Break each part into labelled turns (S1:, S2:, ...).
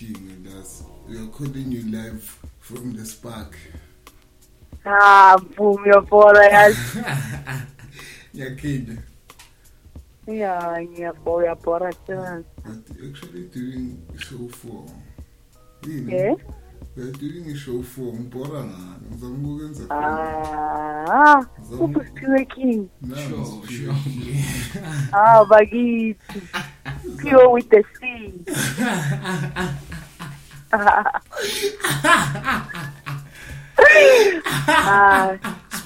S1: Oh, Implement Spirit King and us. We are calling you live from the spark.
S2: Ah, boom, uyabona yazi.
S1: Yakid.
S2: Ya, ngiyabona uyabona sana.
S1: But actually doing show four. Yini?
S2: Eh?
S1: We are doing a show four. Mbora ngani? Ngizama ukwenza.
S2: Ah,
S1: Ngizama-
S2: uphiwe king.
S1: Nansi
S3: Sure,
S1: Spirit
S3: sure.
S1: King.
S2: Ah, bakithi. Pure with the sea.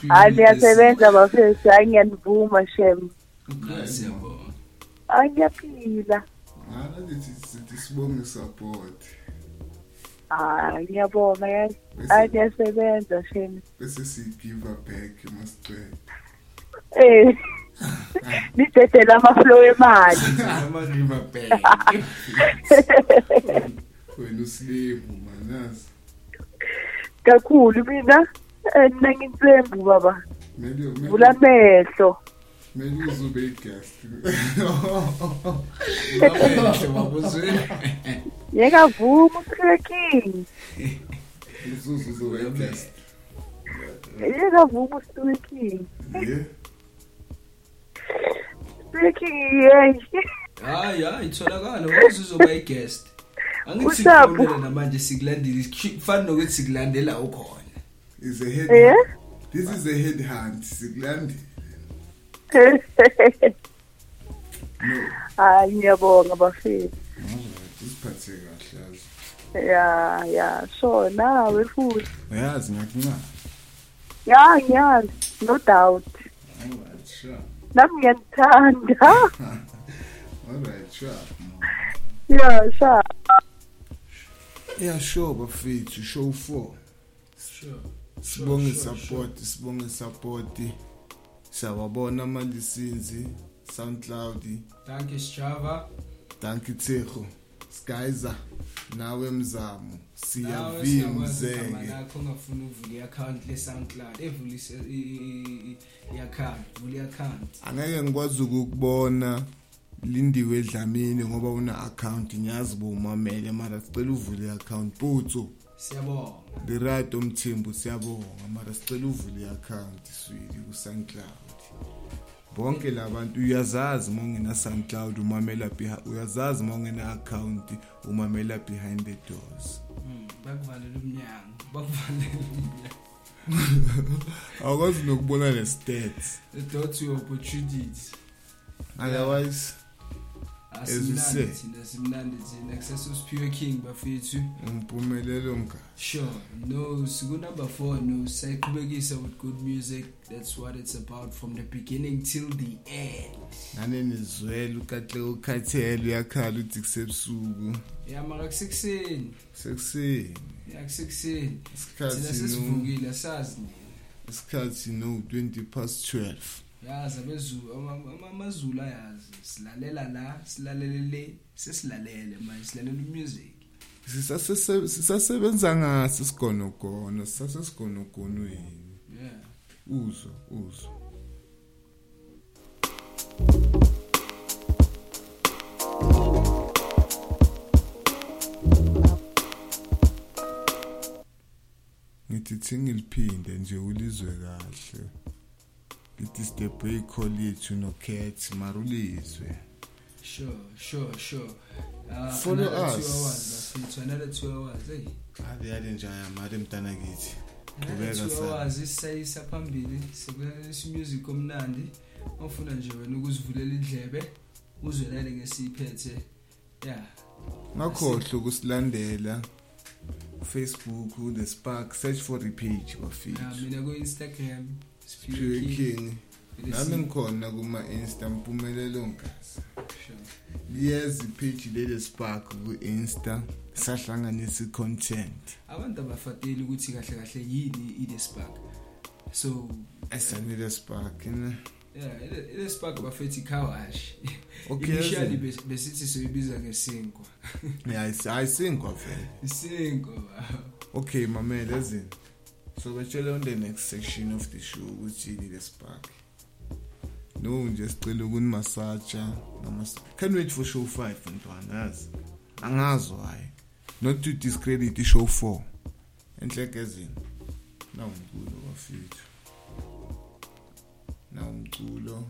S2: Hayi niyasebenza bafethu, hayi ngiyanivuma shem. Hayi ngiyaphila.
S1: Sibonge support.
S2: Hayi ngiyabonga yazi. Hayi niyasebenza shem.
S1: Bese si give her back masicela.
S2: Eh. Nidedela amaflow emali.
S3: Ama river bank.
S1: wena usilembu manazi
S2: kakhulu mina eh, mina ngintsembu baba. Vula mehlo
S1: mele uzube igast
S2: yekavuma
S1: usiwekile uzuzuzuba igast
S2: yekavuma usiwekile usiwekile
S3: hayi hayi itholakala. Wazuzoba igast Angithi
S2: Usapho.
S3: sikhulumele namanje sikulandile kufana nokuthi sikulandela ukhona.
S1: Is a head.
S2: Eh?
S1: This is a head hunt. Sikulandi. No.
S2: Hayi ngiyabonga bafethu.
S1: Usiphathe kahle yazi.
S2: Ya ya so nawe futhi.
S1: Yazi ngakuncane.
S2: Ya ngiyazi no doubt.
S1: Alright, sure.
S2: Nami ngiyanithanda.
S1: Alright, sure.
S2: Ya sha.
S1: Yeah, sure bafethu show 4.
S3: Sure.
S1: Sibonge
S3: Sure, sure,
S1: support, sibonge support. Siyababona amalisinzi SoundCloud.
S3: Thank you Strava.
S1: Thank you Tsecho. Skyza. Nawe mzamo.
S3: Nawe siyakwazi igama
S1: Siyavimzeke.
S3: lakho ungafuna uvula i-account le-SoundCloud evulise i-account vula i-account
S1: Angeke ngikwazi ukubona Lindiwe Dlamini ngoba una account ngiyazi bomamele mara sicela uvule i-account. Putso.
S3: siyabonga
S1: Lirato Mthembu siyabonga mara sicela uvule i-account swili ku SoundCloud. Bonke labantu uyazazi mongena SoundCloud umamela behind uyazazi mongena account umamela behind the doors.
S3: Mm, bakuvalela umnyango bakuvalela umnyango
S1: Awukwazi nokubona le stats.
S3: the door to your opportunities
S1: Otherwise
S3: asimnandi
S1: say.
S3: thina simnandi thina kusesosiphiwe king bafethu
S1: umpumelelo mka.
S3: sure no sikunumber four no sayiqhubekisa with good music that's what it's about from the beginning till the end
S1: Nane nizwela ukahle ukhathele uyakhala uthi kusebusuku.
S3: ya maka kusekuseni
S1: Sekuseni.
S3: ya kusekuseni thina
S1: Isikhathi no
S3: sesivukile asazi nina
S1: isikhathi no 20 past 12.
S3: Yazi abezulu ama- ama- amazulu ayazi silalela la silalele le sesilalele manje silalela umusic
S1: Sisase sisasebenza ngaso sigonogono, sisase sigonogonweni.
S3: yeah
S1: Uzwa, uzwa. Ngithi thingiliphinde nje ulizwe kahle. Ngithi step hey call yethu no cat marulizwe.
S3: Sure, sure, sure. Uh,
S1: Follow
S3: another
S1: us.
S3: Two hours, bafethu, another two hours. Hey,
S1: Ave yale njaya mali mntana kithi.
S3: another
S1: Qhubeka
S3: two
S1: sana.
S3: hours isayisa phambili. Sekulalisa music omnandi. Ofuna nje wena ukuzivulela indlebe. Uzwe nale ngesiphethe. Yeah.
S1: Ngakhohle ukusilandela. Facebook, The Spark, search for the page
S3: Yeah,
S1: bafethu.
S3: mina ku Instagram
S1: Pure
S3: Spirit King.
S1: Nami ngikhona kuma Insta mpumelelo.
S3: Sure.
S1: Yes, page lele Spark ku Insta sahlanganisa content.
S3: Abantu abafateli ukuthi kahle kahle yini i The Spark. So,
S1: Esanile Spark ne.
S3: yeah, i The Spark bafethi kawash.
S1: Okay.
S3: Initially besithi soyibiza ngesinkwa.
S1: Yeah, ayisinkwa vele.
S3: Isinkwa.
S1: Okay, mamela ezini. so batshele on the next section of the show ukuthi yini le spark. No nje sicela ukunimasaja can wait for show 5 mntwana yazi angazi why? Not to discredit ishow 4 enhlekazini nawumculo wafithu nawumculo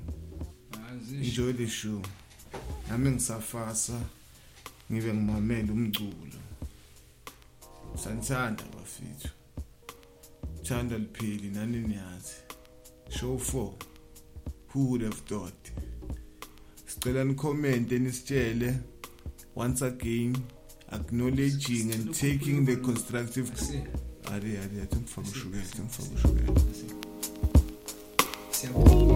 S1: enjoy the show. Nami ngisafasa ngibe ngimamela umculo. Santhanda bafithu Chanda Lipheli nani niyazi show 4 who would have thought sicela nikhomente nisitshele once again acknowledging and taking the constructive ari ari atimfaka ushukela atimfaka ushukela
S3: siyabonga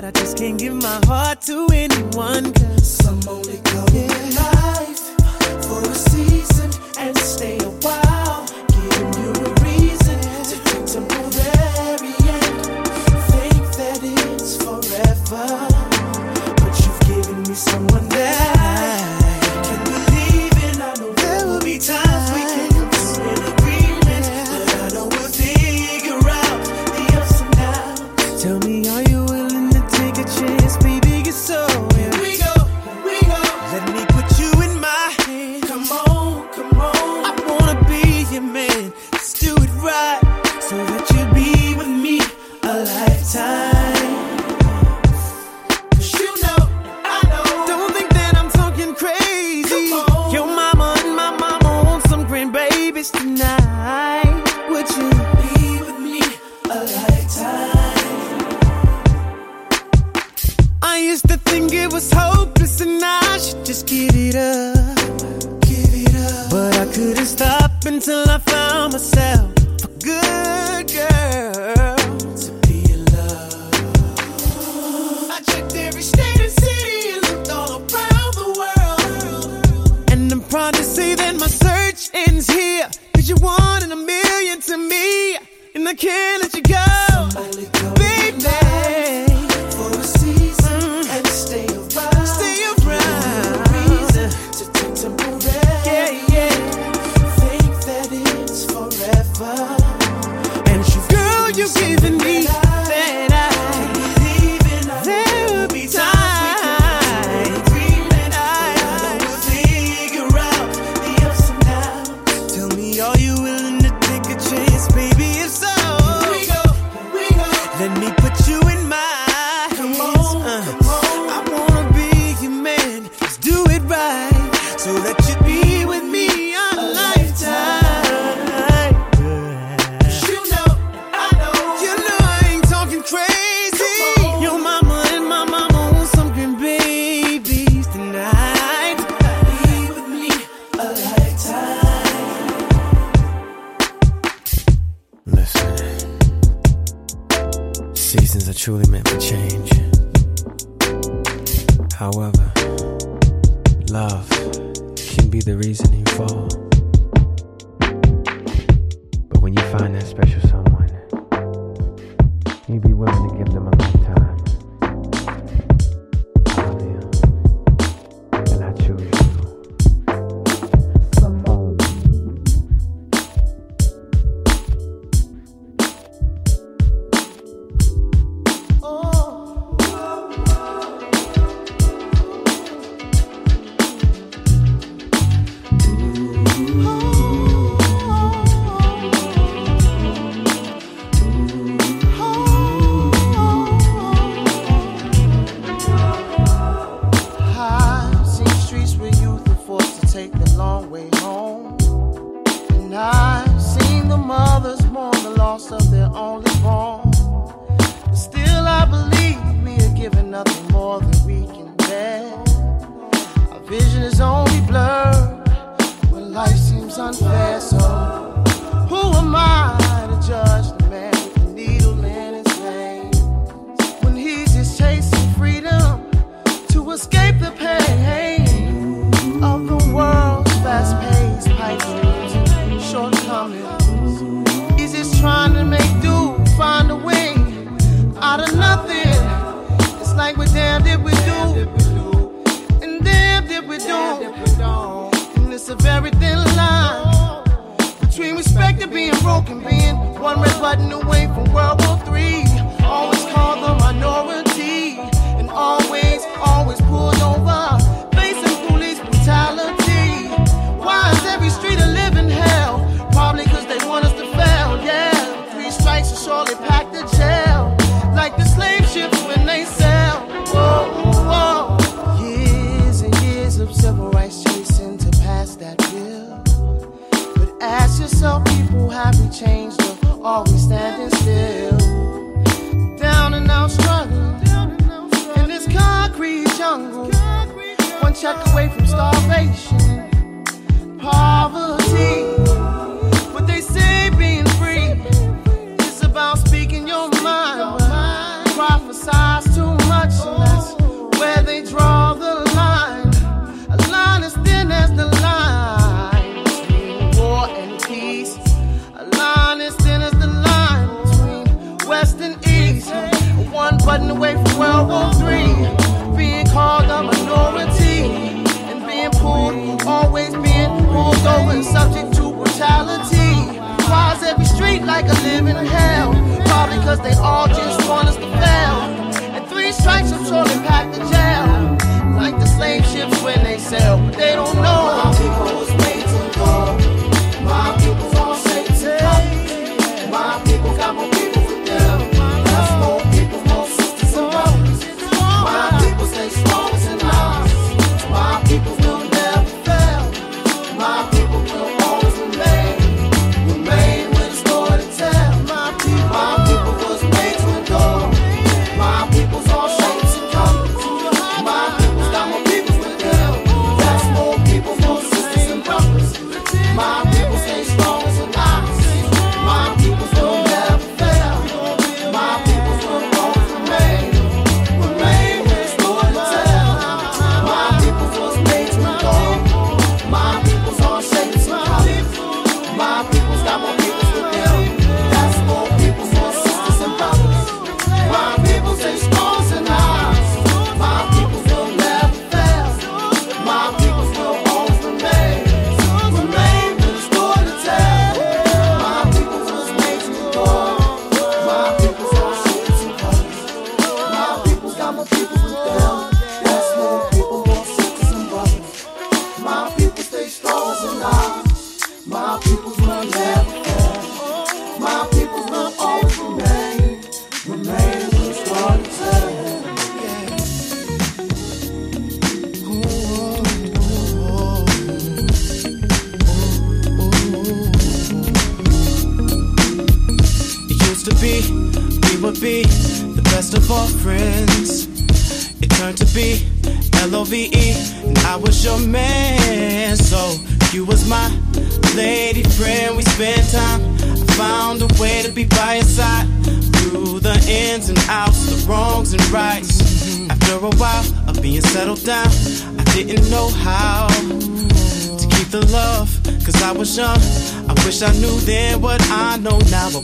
S4: but I just can't give my heart to anyone. Cause some only come in life for a season and stay.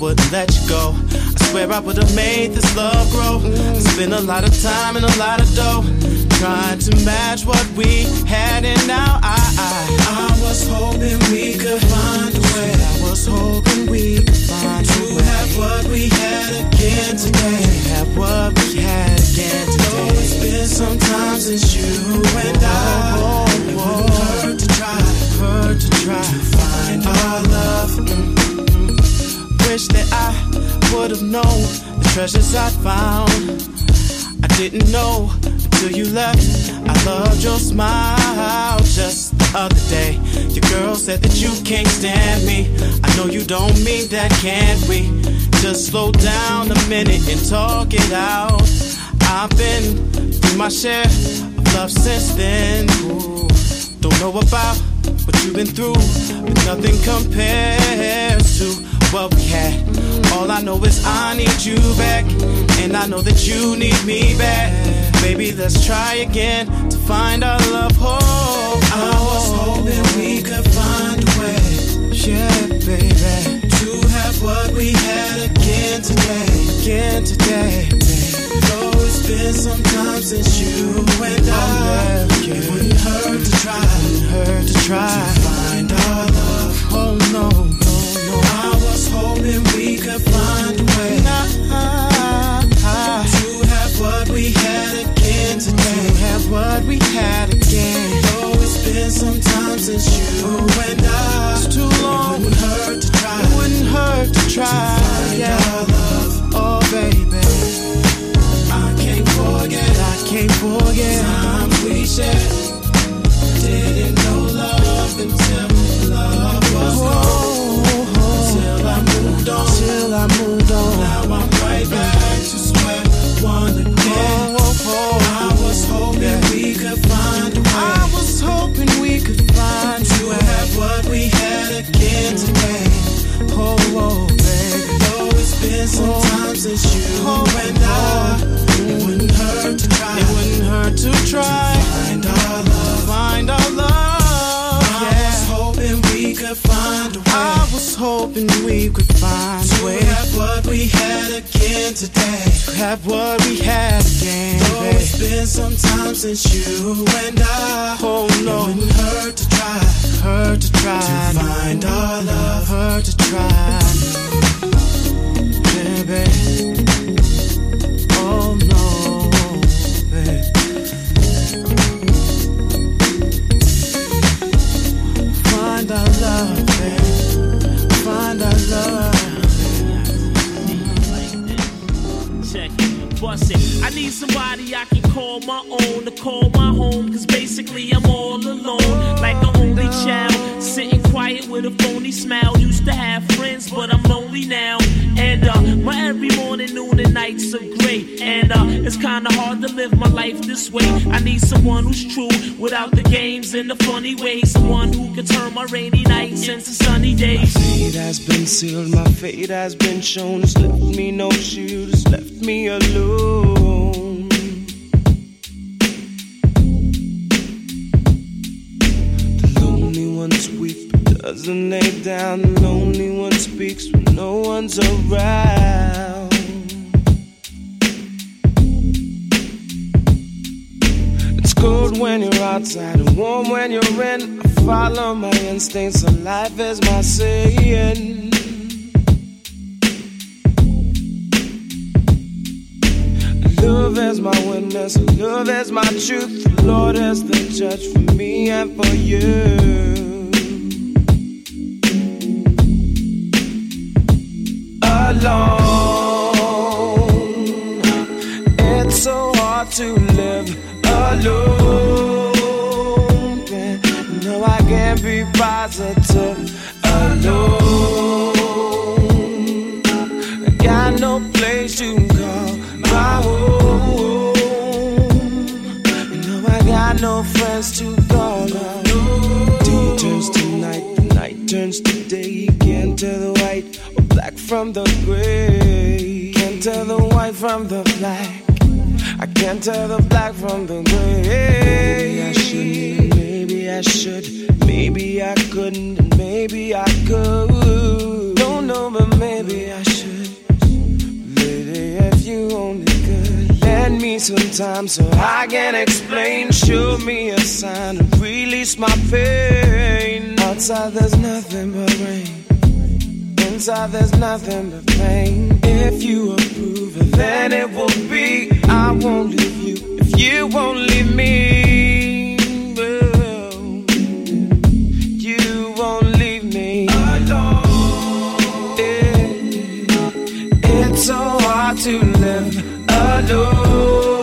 S5: Wouldn't let you go. I swear I would've made this love grow. I spent a lot of time and a lot of dough trying to match what we had, and now I, I, I was hoping we could find a way. I was hoping we could find to a way. have what we had again today. To Have what we had again today. Though it's been some time since you and I. Oh, oh, oh. Hurt to try, hurt to try to find our love. Wish that I would have known the treasures I found. I didn't know until you left. I loved your smile just the other day. Your girl said that you can't stand me. I know you don't mean that, can we? Just slow down a minute and talk it out. I've been through my share of love since then. Ooh, don't know about what you've been through, but nothing compares to what we had. All I know is I need you back, and I know that you need me back. Baby, let's try again to find our love. Oh, I was hoping we could find a way, yeah, baby, to have what we had again today, again today. Though it's been some time since you and I, it wouldn't hurt to try, it hurt to try have what we had again. Though it's been some time since you and I. Oh no. It wouldn't hurt to try. Hurt to try. To find our love. Hurt to try. Baby.
S6: I need somebody I can call my own to call my home, cause basically I'm all alone. Like an only child, quiet with a phony smile. Used to have friends, but I'm lonely now. And uh, my every morning, noon, and nights are great. And uh, it's kinda hard to live my life this way. I need someone who's true without the games and the funny ways. Someone who can turn my rainy nights into sunny days.
S5: My fate has been sealed, my fate has been shown. It's left me no it's left me alone. Doesn't lay down. Lonely one speaks when no one's around. It's cold when you're outside and warm when you're in. I follow my instincts, so life is my saying. Love is my witness, love is my truth. The Lord is the judge for me and for you. alone. It's so hard to live alone. No, I can't be positive alone. I got no place to call
S7: my home. No, I got no friends to call. Day turns to night, the night turns to day. Can't tell the from the gray. Can't tell the white from the black. I can't tell the black from the gray. Maybe I should, maybe I should, maybe I couldn't, maybe I could. Don't know, but maybe I should. Lady, if you only could, lend me some time so I can explain. Show me a sign release my pain. Outside, there's nothing but rain inside there's nothing but pain. If you approve it, then it will be. I won't leave you if you won't leave me. You won't leave me alone. it's so hard to live alone.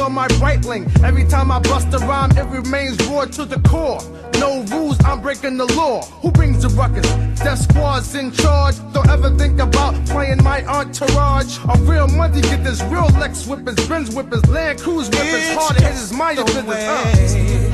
S8: On my Breitling. Every time I bust a rhyme, it remains raw to the core. No rules, I'm breaking the law. Who brings the ruckus? Death squad's in charge. Don't ever think about playing my entourage. A real money get this real Lex whippers, Benz whippers, Land Cruise whippers. Hard headed my business.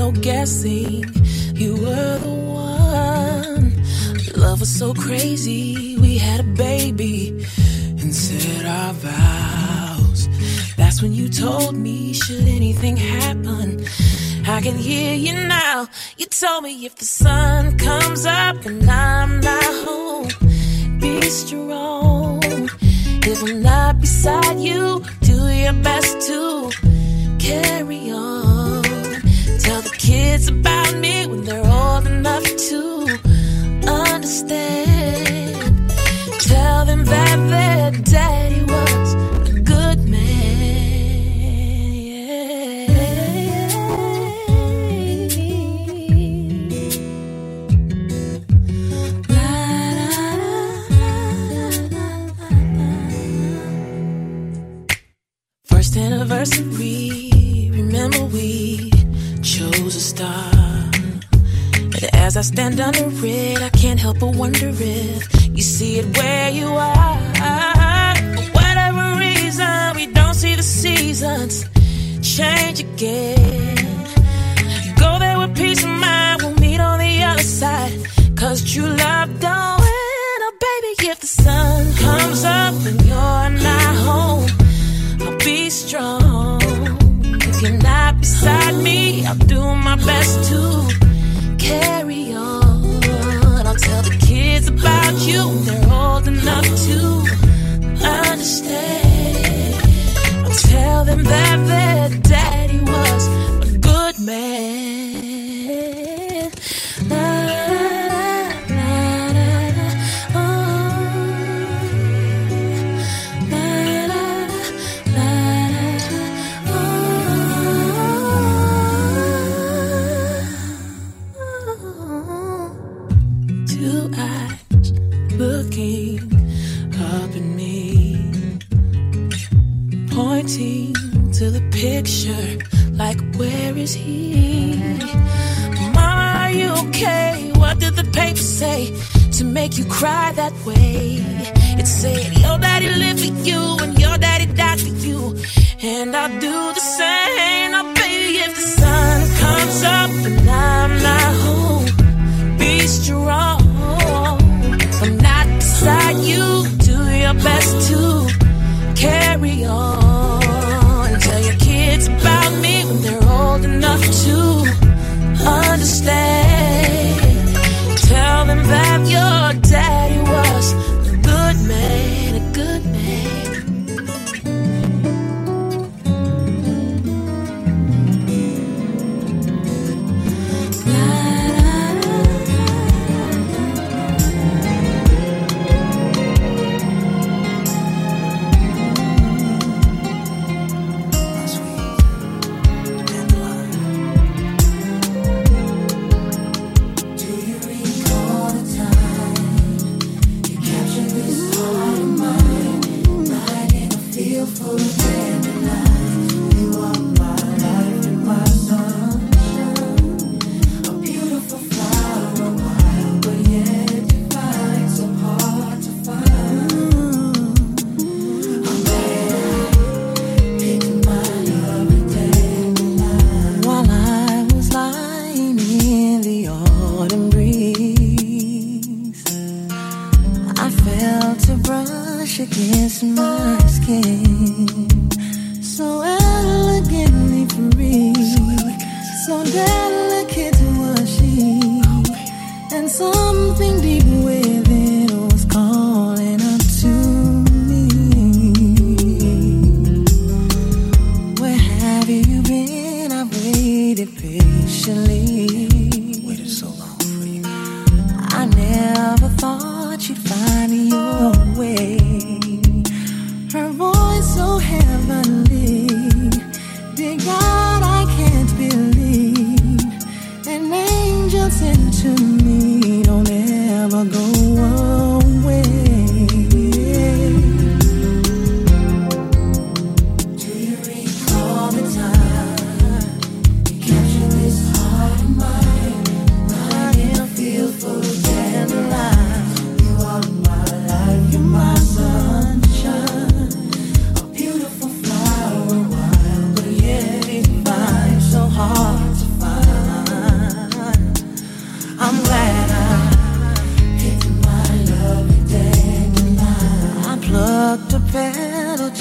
S9: no guessing. You were the one. Love was so crazy. We had
S10: a baby
S9: and said our vows. That's when you told me, should anything happen, I
S10: can hear you
S9: now. You told me if the
S10: sun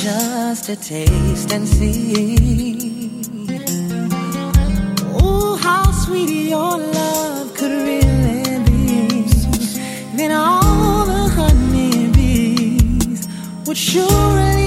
S11: just to taste and see. Oh, how
S12: sweet your love could really be. Then all the
S1: honeybees
S13: would surely.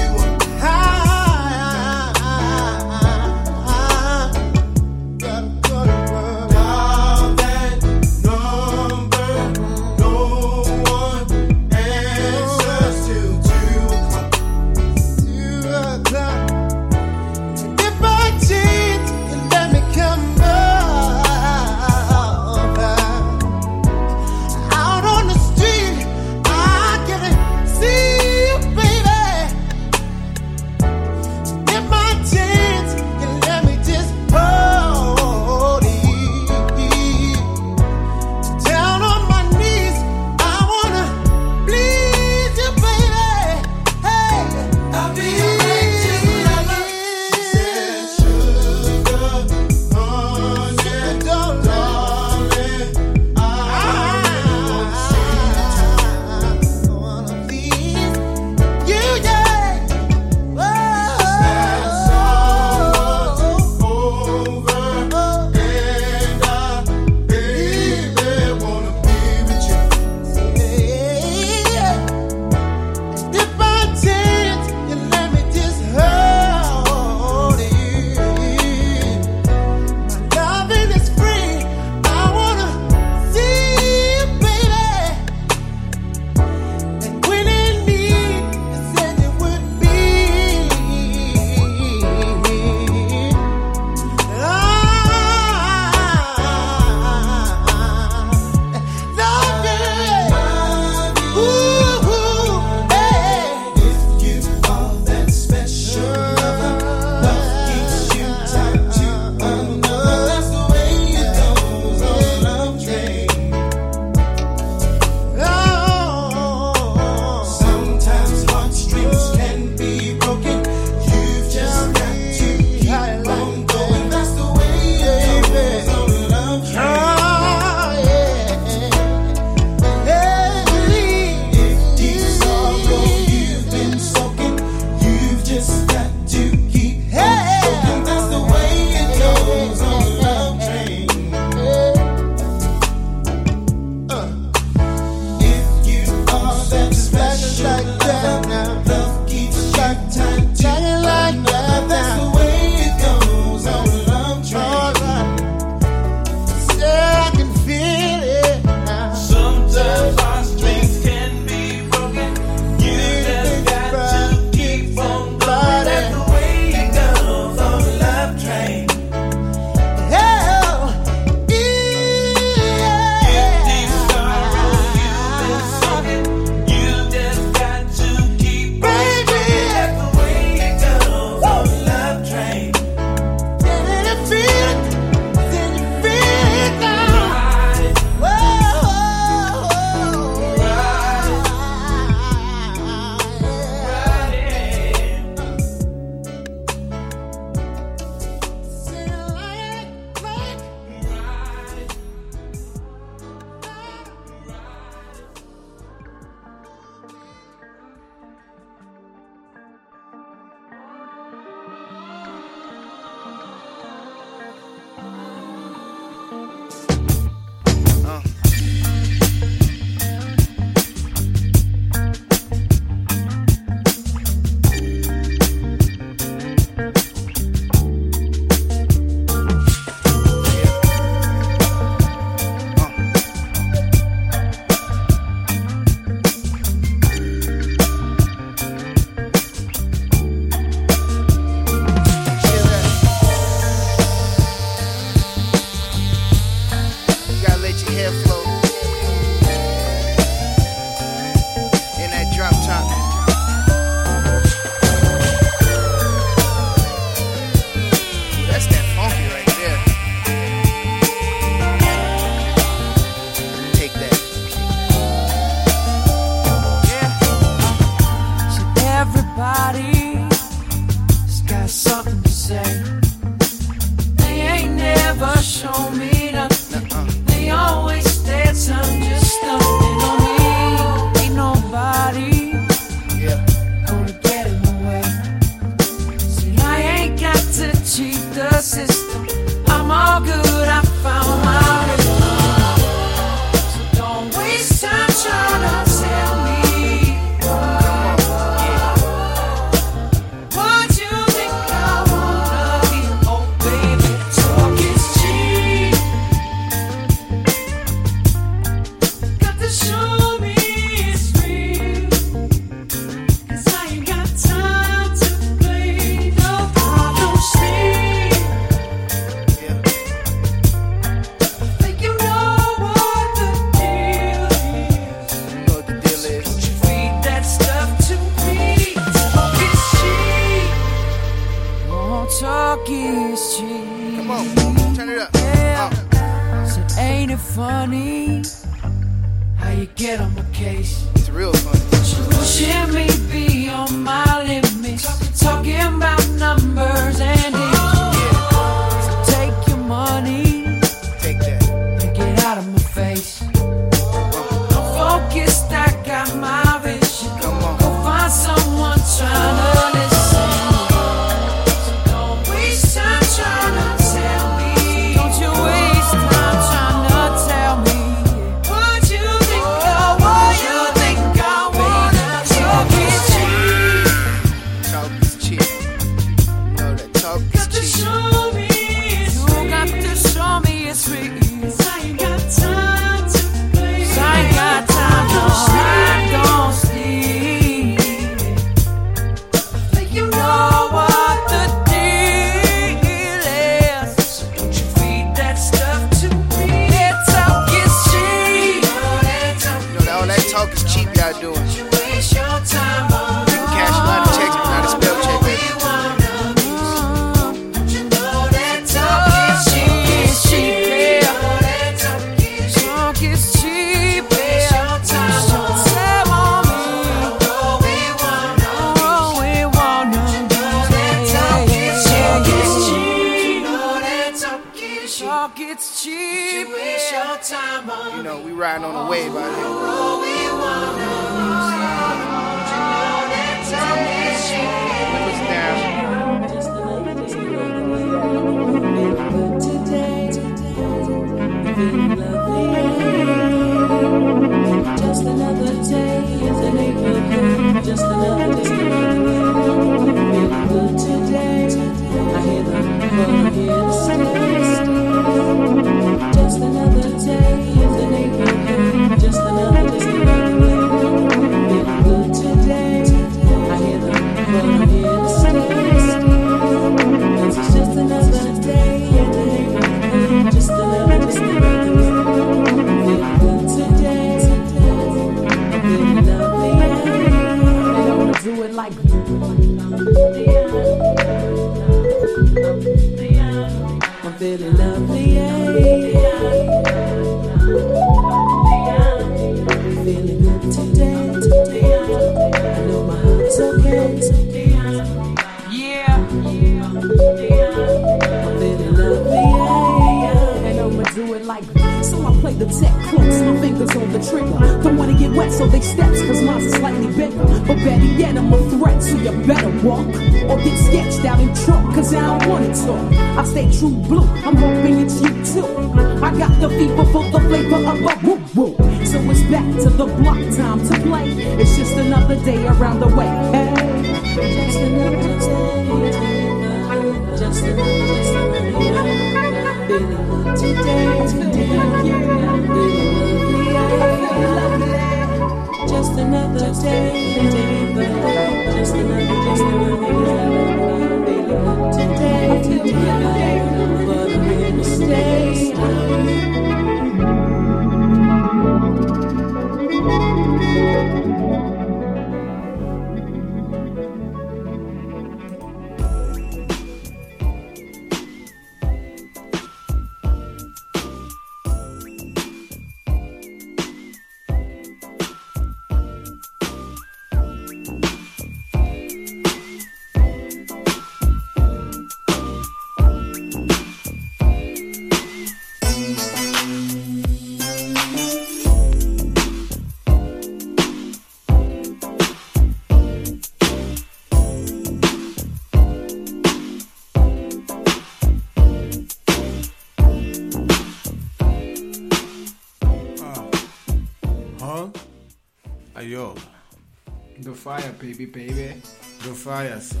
S13: baby baby.
S1: The fire son.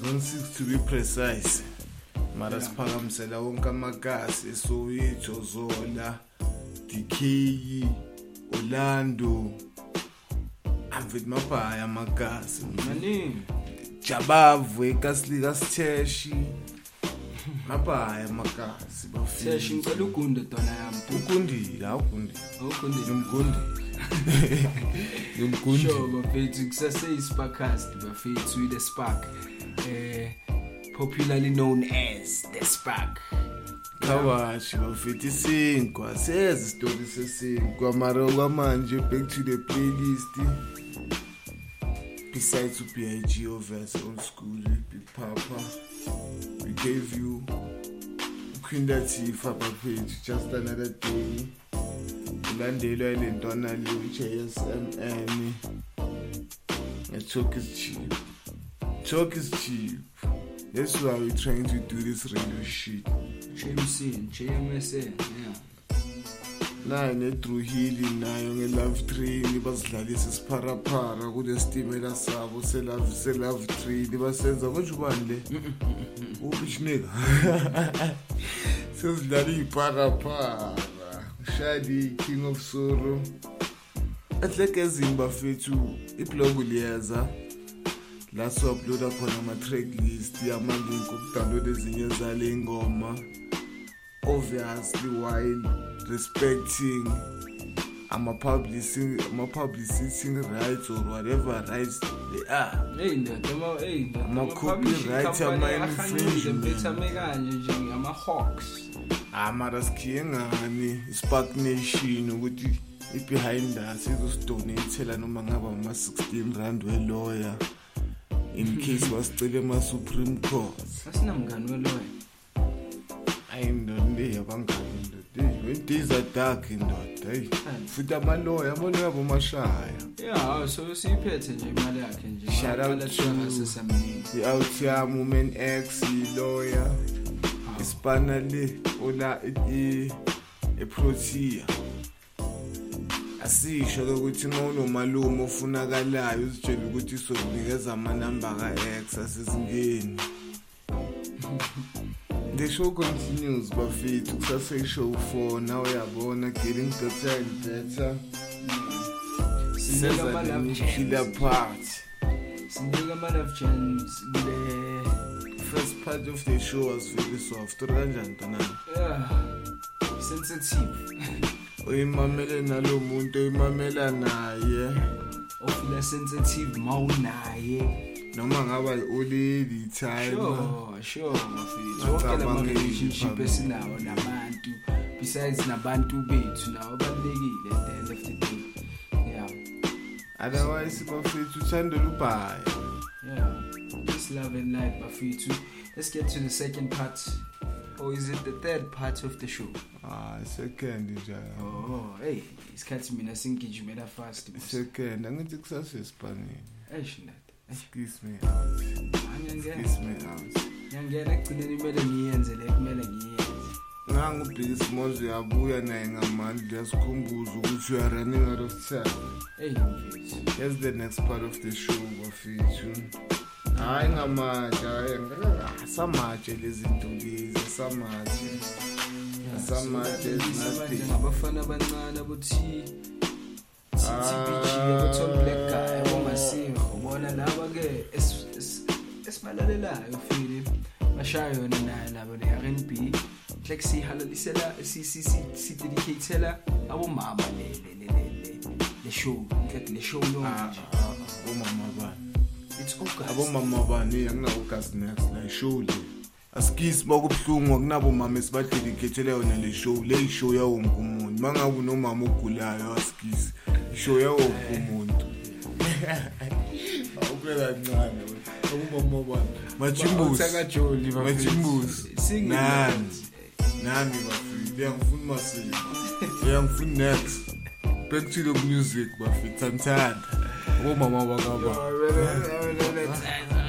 S1: Zone 6 to be precise. Mara siphakamisela wonke amagasi esowethu zola dk orlando. Amvit mabhaya amagasi
S13: maningi.
S1: Jabavu ekasi likasiteshi mabhaya amagasi
S13: bafile. Ngicela ugunda dona yami.
S1: Ugundile awugundile
S13: awugundile
S1: umgundile zolikunje
S13: sure bafethu kusaseyi-sparkast bafethu the spark eh popularly known as the spark.
S1: Kawashi bafethu isinkwa sezi isitori sesinkwa mara okwamanje back to the playlist. Besides ubig overs old school big papa. We gave you Queen Latifah bafethu just another day. Ulandelwa yile ntwana le u-jsmn nge-talk is cheap talk is cheap that's why we're trying to do this radio shit.
S3: JMC JMSN yeah.
S1: Nayo nedruhili nayo nge-love train bazidlalisa isipharapara kule sitimela sabo selove train basenza konje ubani le ubishneka sezidlala iy'pharapara u-Sade king of Sorrow. soro ehlekezini bafethu iblogu liyeza la siwaploada khona ama-track list amalink okudownload ezinye zale ngoma obviously while respecting ama-publicity rights or whatever rights they are
S3: hey ndoda ama hey ndoda
S1: Ama-copyright, ama-infringement.
S3: Betame kanje nje ngama-hawks
S1: ah mara sikhiye ngani? Ispark nation ukuthi i-behind us izosidonathela noma ngaba uma-16 rand welawyer in case basicele ema-supreme court.
S3: Asinamngani weloya?
S1: Hayi ndoda le yabangani ndoda. Eyi when days are dark ndoda. Hayi. futhi amaloya amaloya bomashaya
S3: ya so siyiphethe nje imali yakhe nje.
S1: Shout out to-
S3: ngasesamningi
S1: i-outya woman x i-lawyer ispana le ola i- eprotea asisho-ke ukuthi uma unomalume ofunakalayo uzitshela ukuthi sokunikeza amanamba ka-x asezingeni. The show continues bafethu. Kusaseyishow four. Now uyabona getting better and better
S3: Sinika
S1: seza
S3: ama-love
S1: the
S3: gems.
S1: part
S3: sinika ama-love gems kule
S1: first part of the show was very soft. Uri kanjani tonani
S3: yeah sensitive.
S1: Uyimamele nalo muntu oyimamela naye.
S3: Ofila sensitive mawunaye
S1: noma ngaba i-oledi time.
S3: Sure sure mafethu
S1: Ngicabanga
S3: wonke lama
S1: nje
S3: relationship
S1: phambili.
S3: esinawo nabantu besides nabantu bethu nawo balulekile at the end of the day. Yeah.
S1: Otherwise bafethu uthando lubhaya
S3: yeah. just love and life bafethu let's get to the second part. Or is it the third part of the show?
S1: Hayi second nje
S3: oh hey isikhathi mina singigijimela fast.
S1: Second angithi kusasespanini
S3: eish ndat
S1: excuse me. Out excuse me ah. out
S3: ngiyangena ekugcineni kumele ngiyenze le kumele ngiyenze.
S1: Nangu ubhiki small uyabuya naye ngamandla. Uyasikhumbuza ukuthi you running out of time
S3: hey
S1: the next part of the show bafethu hayi ngamatshe hayi asamatshe lezi ntulizi asamatshe asamatshe
S3: ezingabafana abancane abuthi TBG abuthi black guy omasivo bona laba-ke esibalalelayo file. Bashaya yona naye labo ne-rnb hleke siyihalalisela sidedicatela abomama le show. Hleke le show yonke ah, nje.
S1: Ah, ah, omama bani?
S3: it's August.
S1: Abomama bani anginabo August next la show le. Asikisi makubhlungu akunabo mama esibadedicatele yona le show. Le show yawonke umuntu mangabe unomama ogulayo asikisi. Show yawonke umuntu awuphela kancane abomama bani majimbuzi
S3: sakajoli majimbuzi
S1: nani? Nami bafike ngiyangifuna masilo ngiyangifuna next? Back to the music bafike thanthanda abomama bakaba
S5: Thank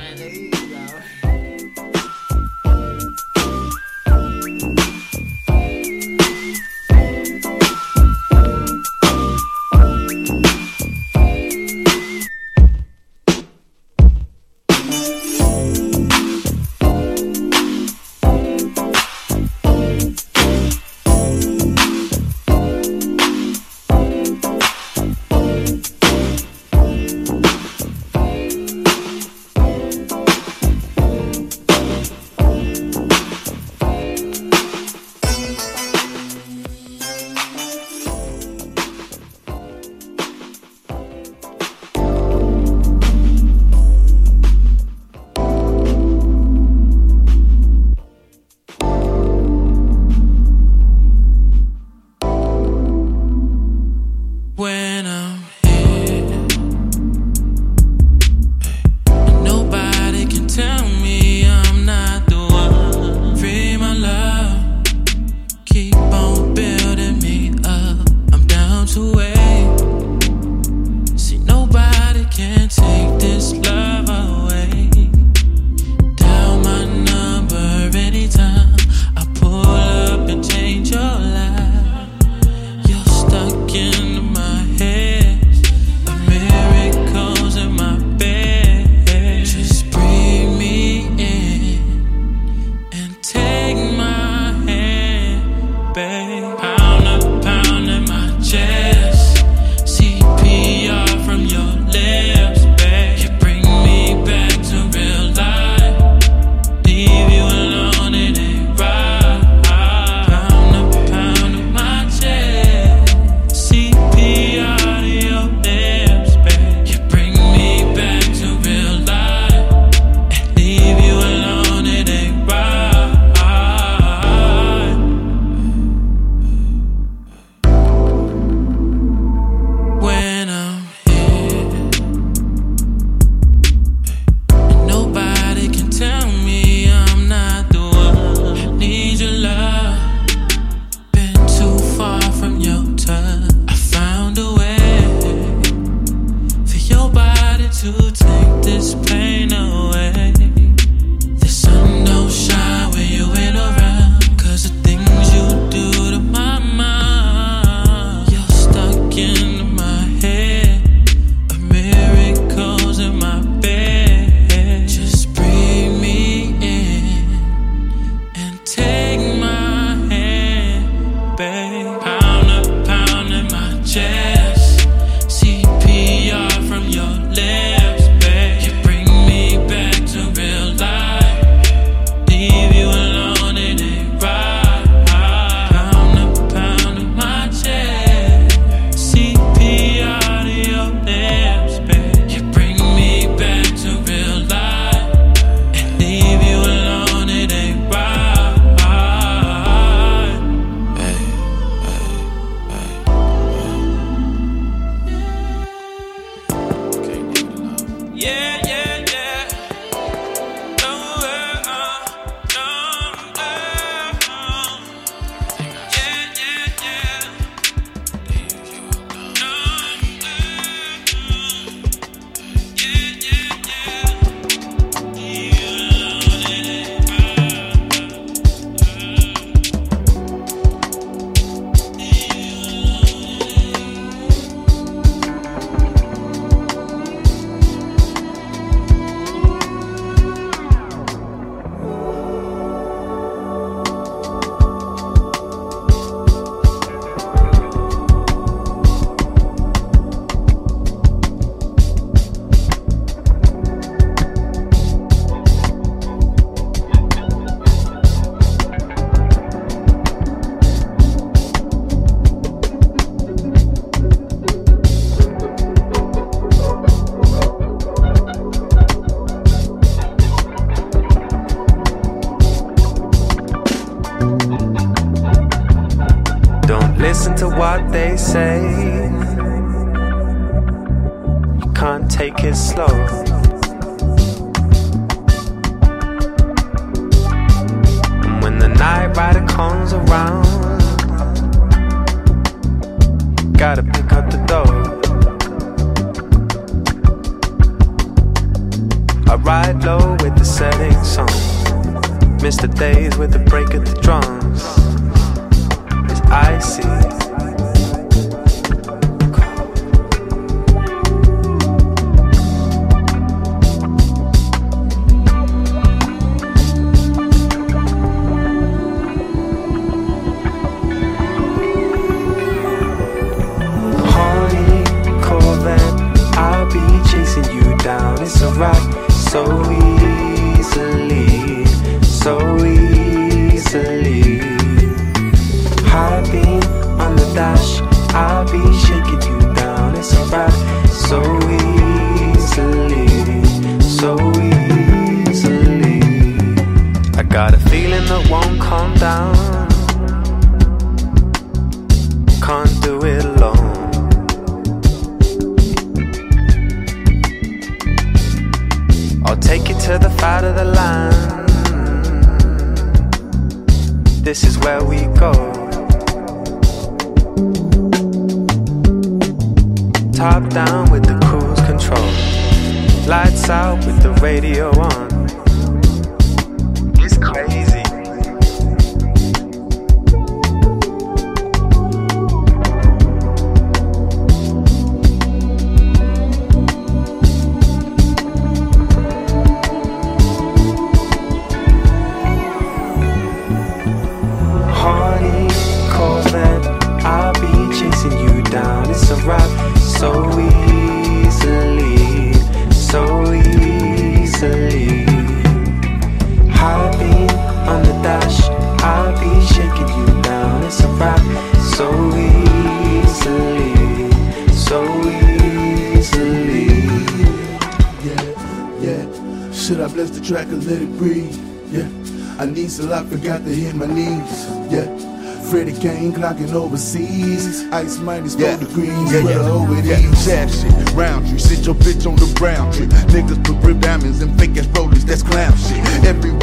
S14: overseas. Ice minus yeah. four degrees,
S15: yeah, yeah,
S14: over
S15: yeah. That shit, round tree. Sit your bitch on the brown tree. Niggas put real diamonds and fake ass rollers, that's clown shit. Everywhere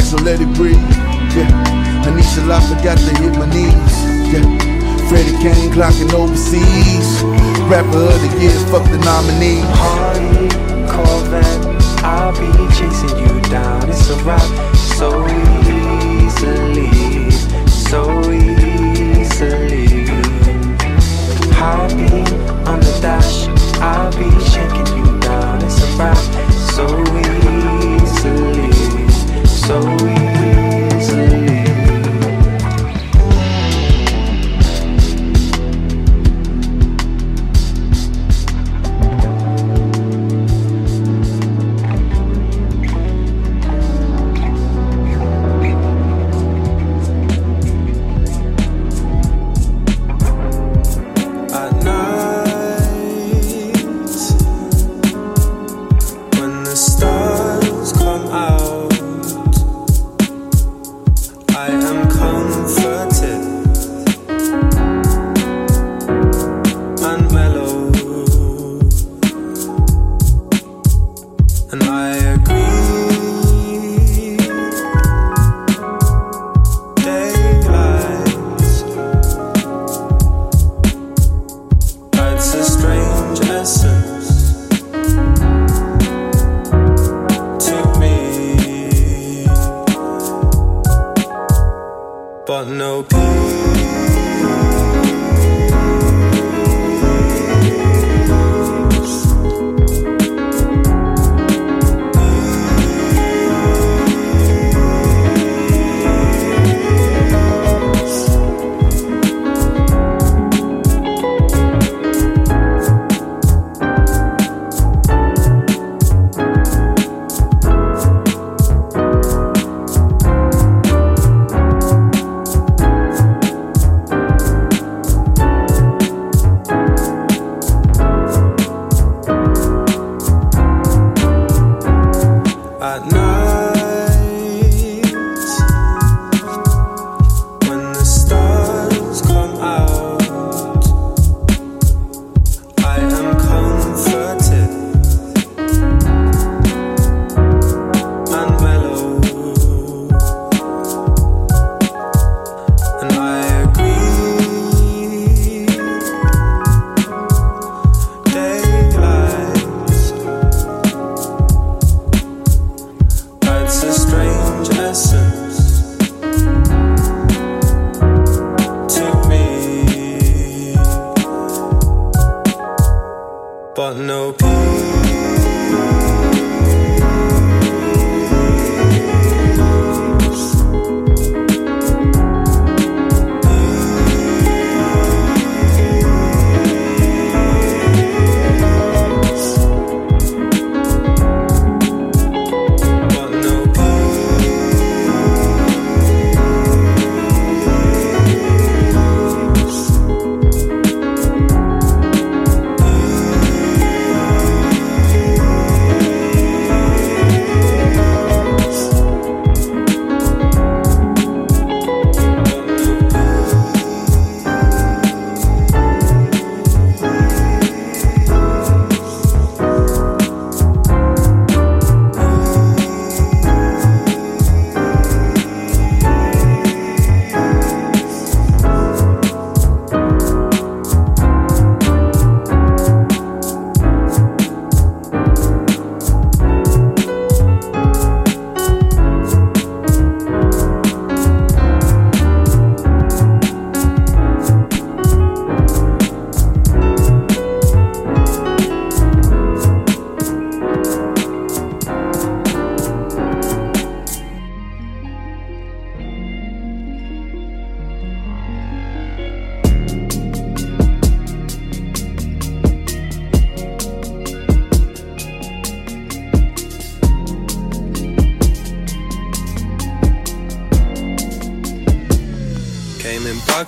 S15: relax and
S14: let it breathe. Yeah, Anisha Lapa got to hit my knees. Yeah. Freddie Kane clocking overseas. Rapper of the year, fuck the nominee.
S16: Harley, Corvette, I'll be chasing you down. It's a rock so easily, so easily. Hopping on the dash, I'll be shaking you down. It's a rock so so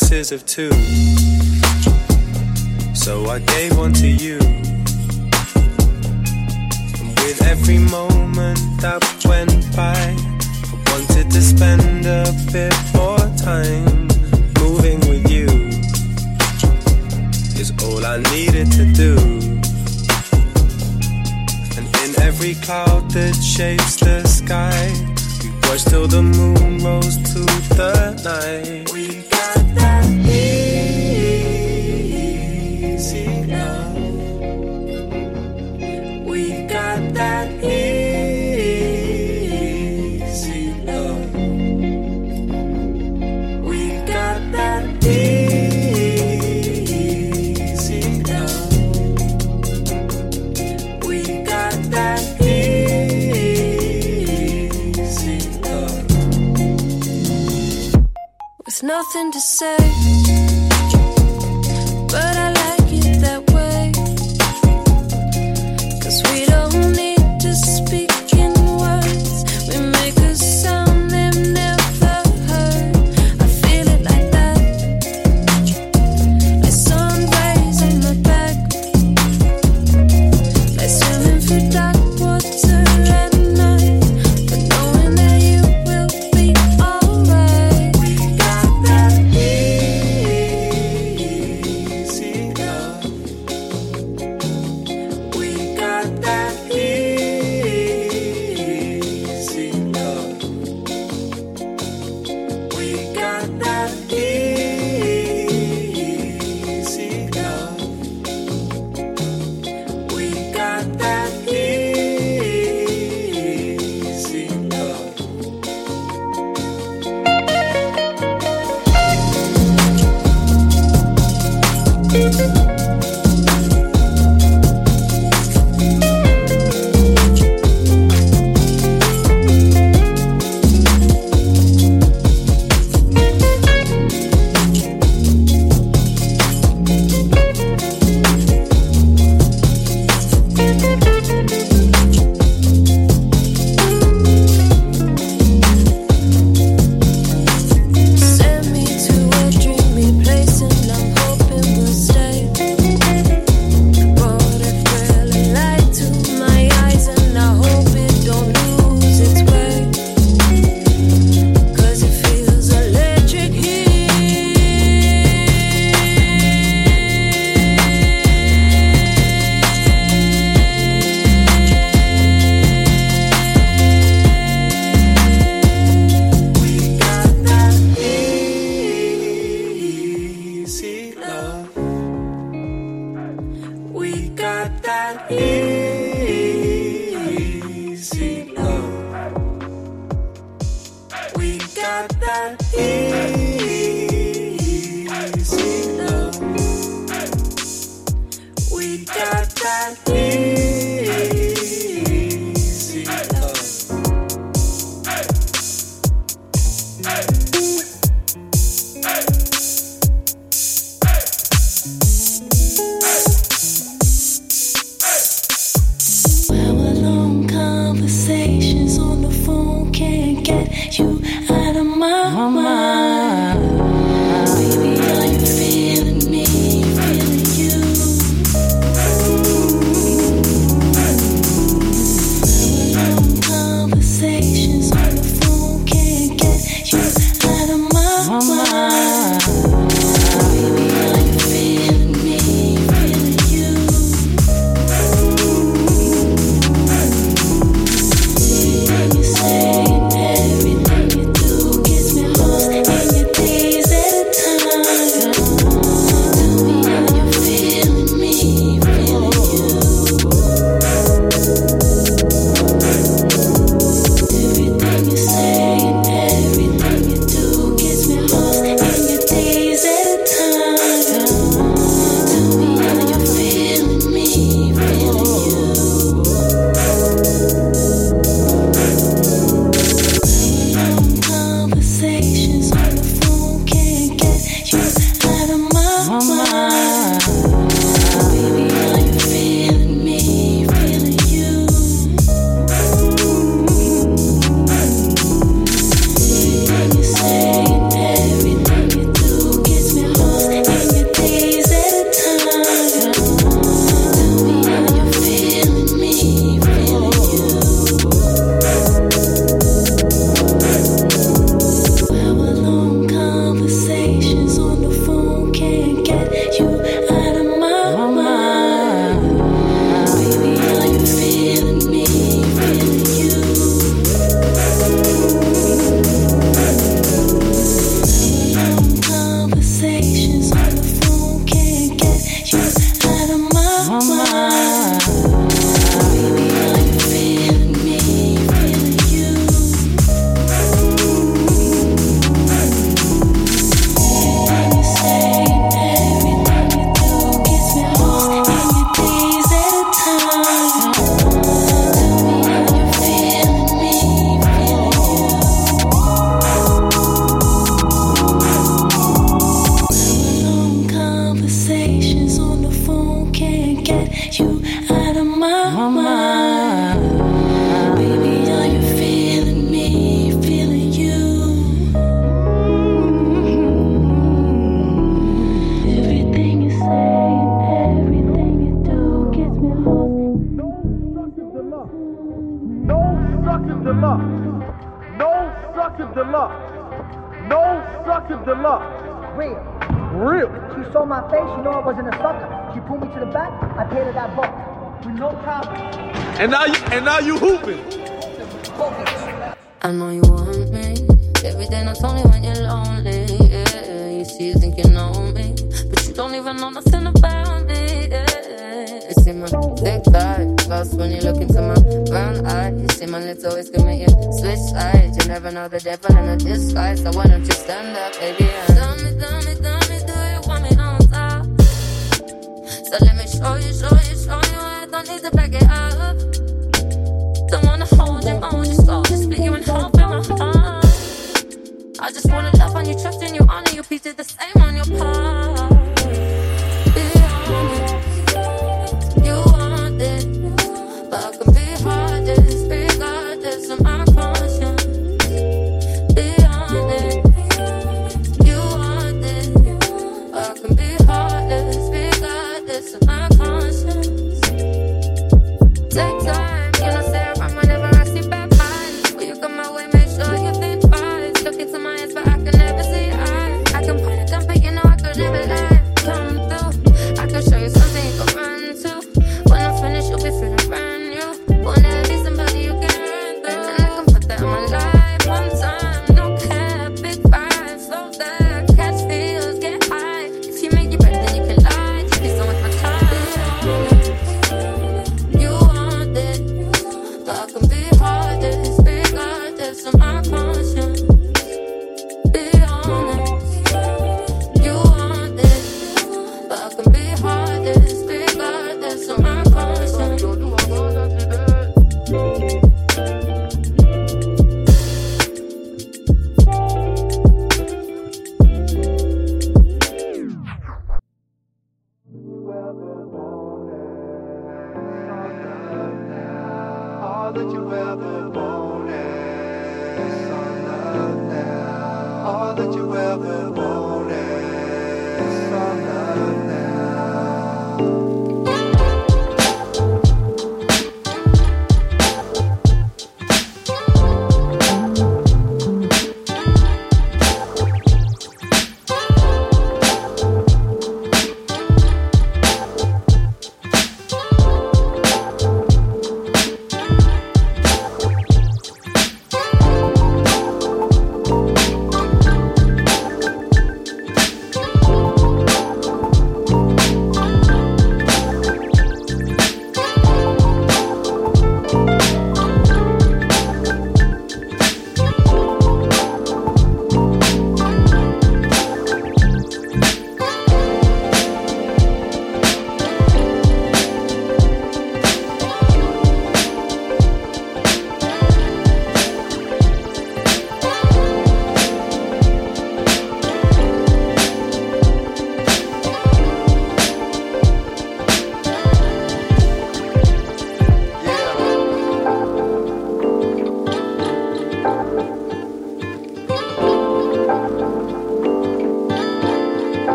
S16: boxes of two. So I gave one to you.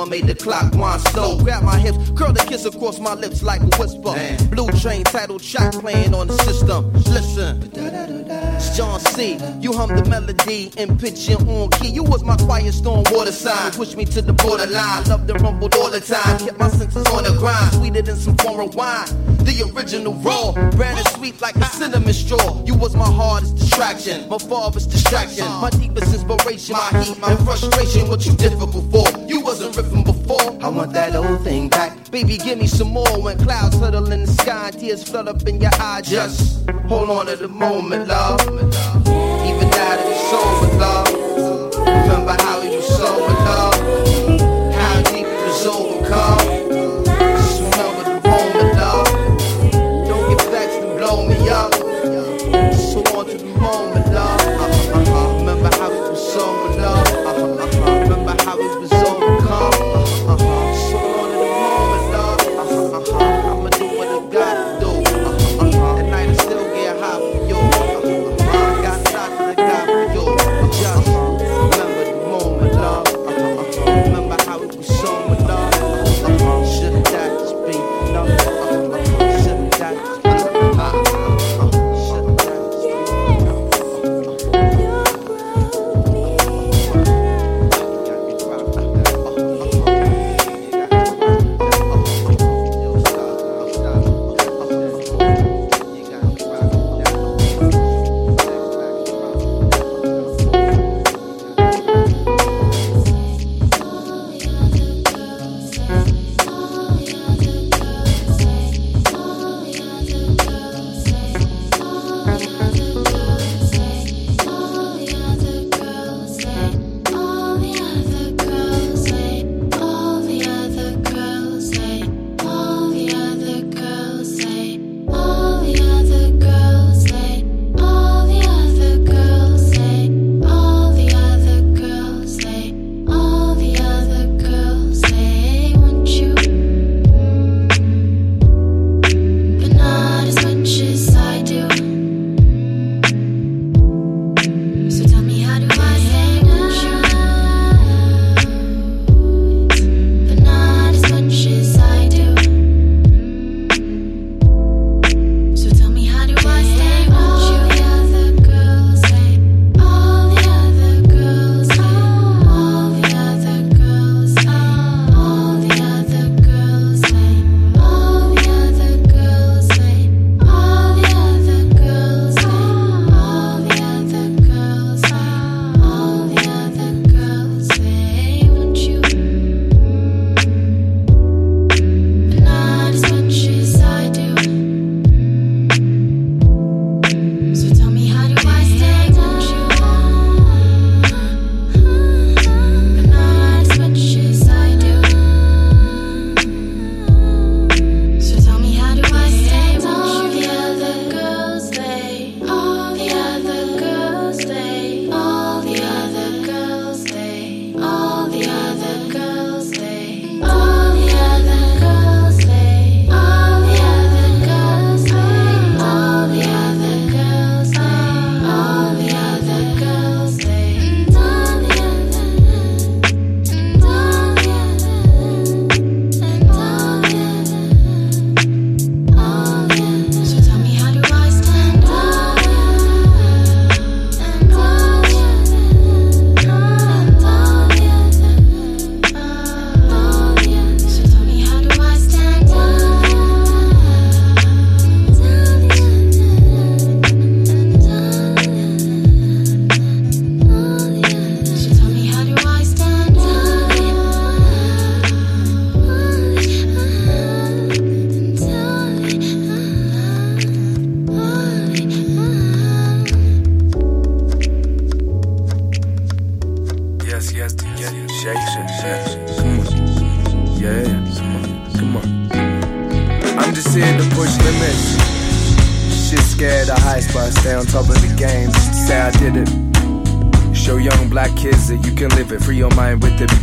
S16: I
S17: made
S18: the clock wind slow. Grab my hips, curl the kiss across my lips like a whisper. Blue train title shot playing on the system. Listen, John C. You hum the melody and pitch your own key. You was my quiet storm water sign. Push me to the borderline. Loved the rumbled all the time. Kept my senses on the grind. Sweeter than some foreign wine. The original raw. Brand and sweet like a cinnamon straw. You was my hardest distraction. My father's distraction. My deepest inspiration. My heat, my frustration. What you difficult for? Before, you wasn't ripping before. I want that old thing back. Baby, give me some more. When clouds huddle in the sky tears flood up in your eyes. Just hold on to the moment, love. Even now that it's over, love. Remember how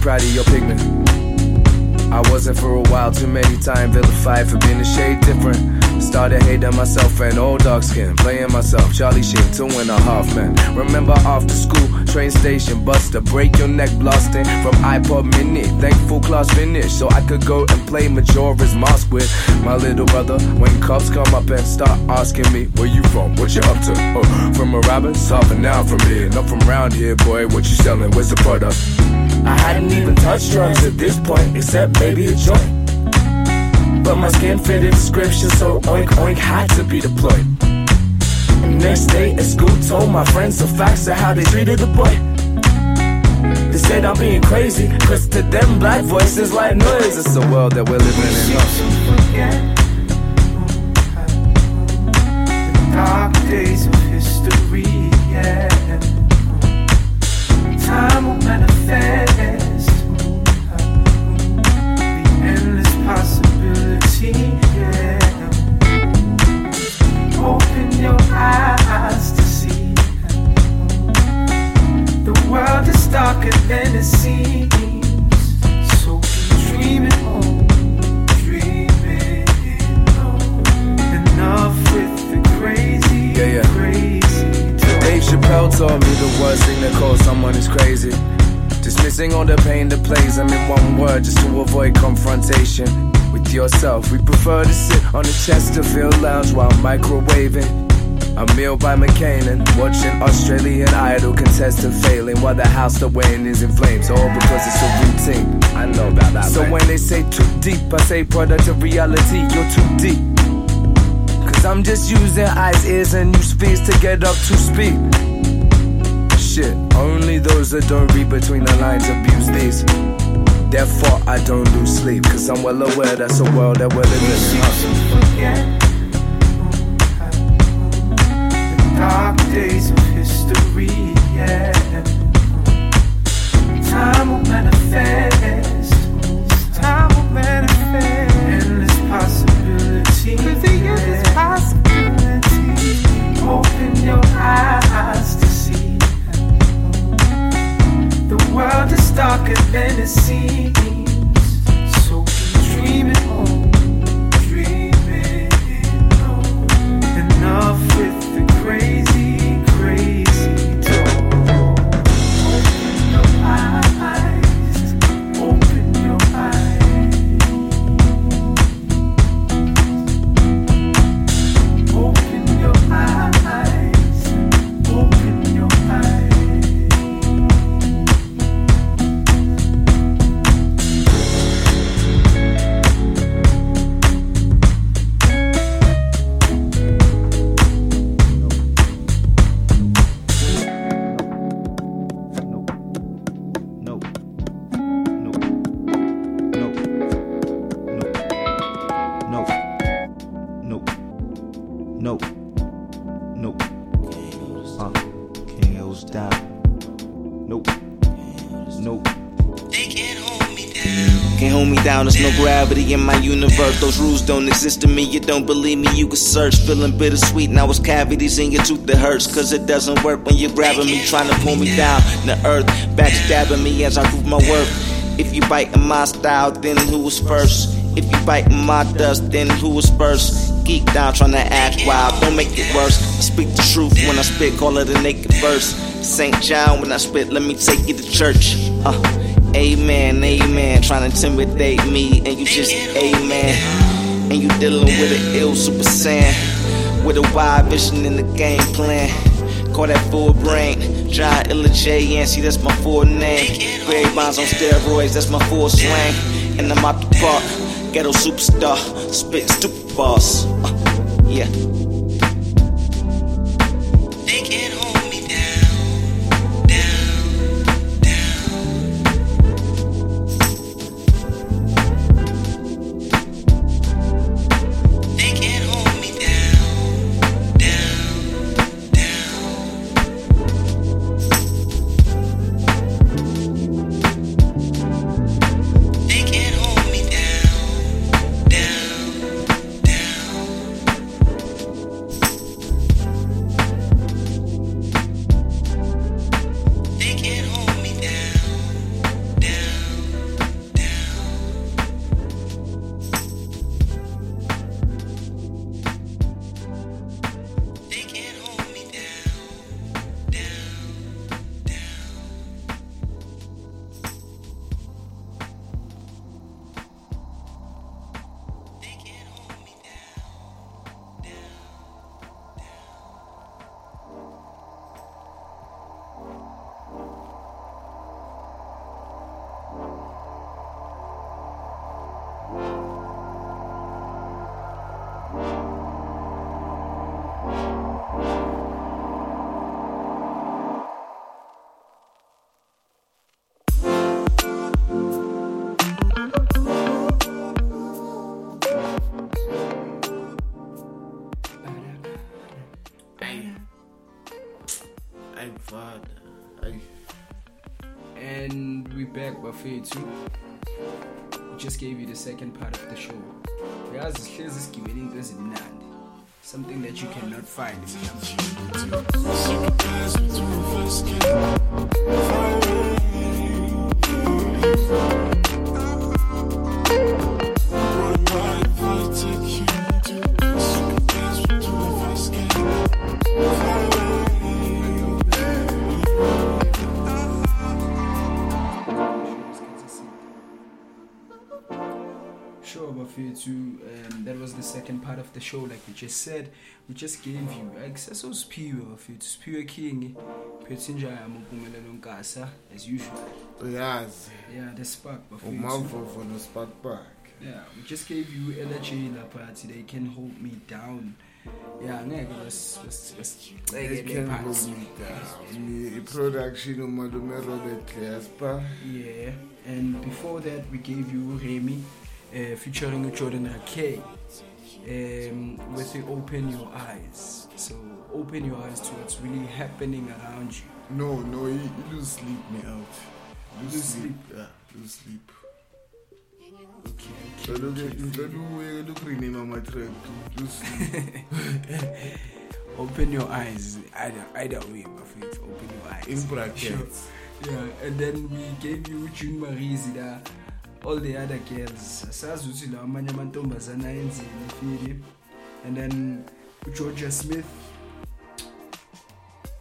S19: proud of your pigment. I wasn't for a while, too many times vilified for being a shade different. Started hating myself and old dark skin, playing myself, Charlie Sheen, two and a half men. Remember after school, train station, Busta, break your neck blasting from iPod mini. Thankful class finished, so I could go and play Majora's Mask with my little brother. When cops come up and start asking me, where you from, what you up to? Oh, from a rabbit, half an hour from here, not from round here, boy, what you selling, where's the product? I hadn't even touched drugs at this point, except maybe a joint. But my skin fitted description, so oink oink had to be deployed. Next day at school, told my friends the facts of how they treated the boy. They said I'm being crazy, cause to them black voices like noise. It's the world that we're living in.
S4: dark days
S19: Chappelle told me the worst thing to call someone is crazy. Dismissing all the pain that plays them in one word just to avoid confrontation with yourself. We prefer to sit on the Chesterfield lounge while microwaving. A meal by McCain watching Australian Idol contestant failing while the house they're weighing is in flames. All because it's a routine. I know about that. So when they say too deep, I say product of reality. You're too deep. Cause I'm just using eyes, ears, and new speeds to get up to speed. Shit, only those that don't read between the lines abuse these. Therefore, I don't lose sleep, cause I'm well aware that's a world that we're living in.
S4: dark days of history, yeah. Time will manifest. Time will manifest. Endless possibility. The endless possibility. Open your eyes The world is darker than it seems.
S20: Don't exist to me. You don't believe me, you can search. Feeling bittersweet, now it's cavities in your tooth that hurts. Cause it doesn't work when you're grabbing me, trying to pull me down. The earth backstabbing me as I prove my worth. If you bite in my style, then who was first? If you bite in my dust, then who was first? Geek down trying to act wild, don't make it worse. I speak the truth when I spit, call it a naked verse. St. John when I spit, let me take you to church. Uh, amen, amen. Trying to intimidate me, and you just amen. And you dealing with an ill super saiyan. With a wide vision in the game plan. Call that full brain. John Illa J see that's my full name. Barry Bonds on steroids, that's my full slang. And I'm out the park, ghetto superstar, spit stupid boss. Uh, yeah.
S3: Something that you cannot find show, like we just said. We just gave you access to Cphiwe, Bafetu. Cphiwe King. Petsinja Mpumelelo Nkasa, as usual.
S1: uyazi
S3: Yeah, the spark, Bafetu.
S1: the spark park
S3: Yeah, we just gave you LJ Lapati. They can hold me down. Yeah, ngeke
S1: me down. i-production umalume robert Glasper
S3: Yeah, and before that we gave you Remi uh, featuring Jordan Rakei um, with the Open Your Eyes. So open your eyes to what's really happening around you.
S1: no no you, you lose sleep me out lose,
S3: Lose
S1: sleep. yeah lose sleep ngicela uke- ngicela uyekele ukurename ama-track lose sleep
S3: Open your eyes, either either way, my friend. Open your eyes.
S1: In brackets.
S3: Yeah, and then we gave you June Marie Zida, all the other girls. Asazi ukuthi la amanye amantombazana ayenzile fili. And then Georgia Smith.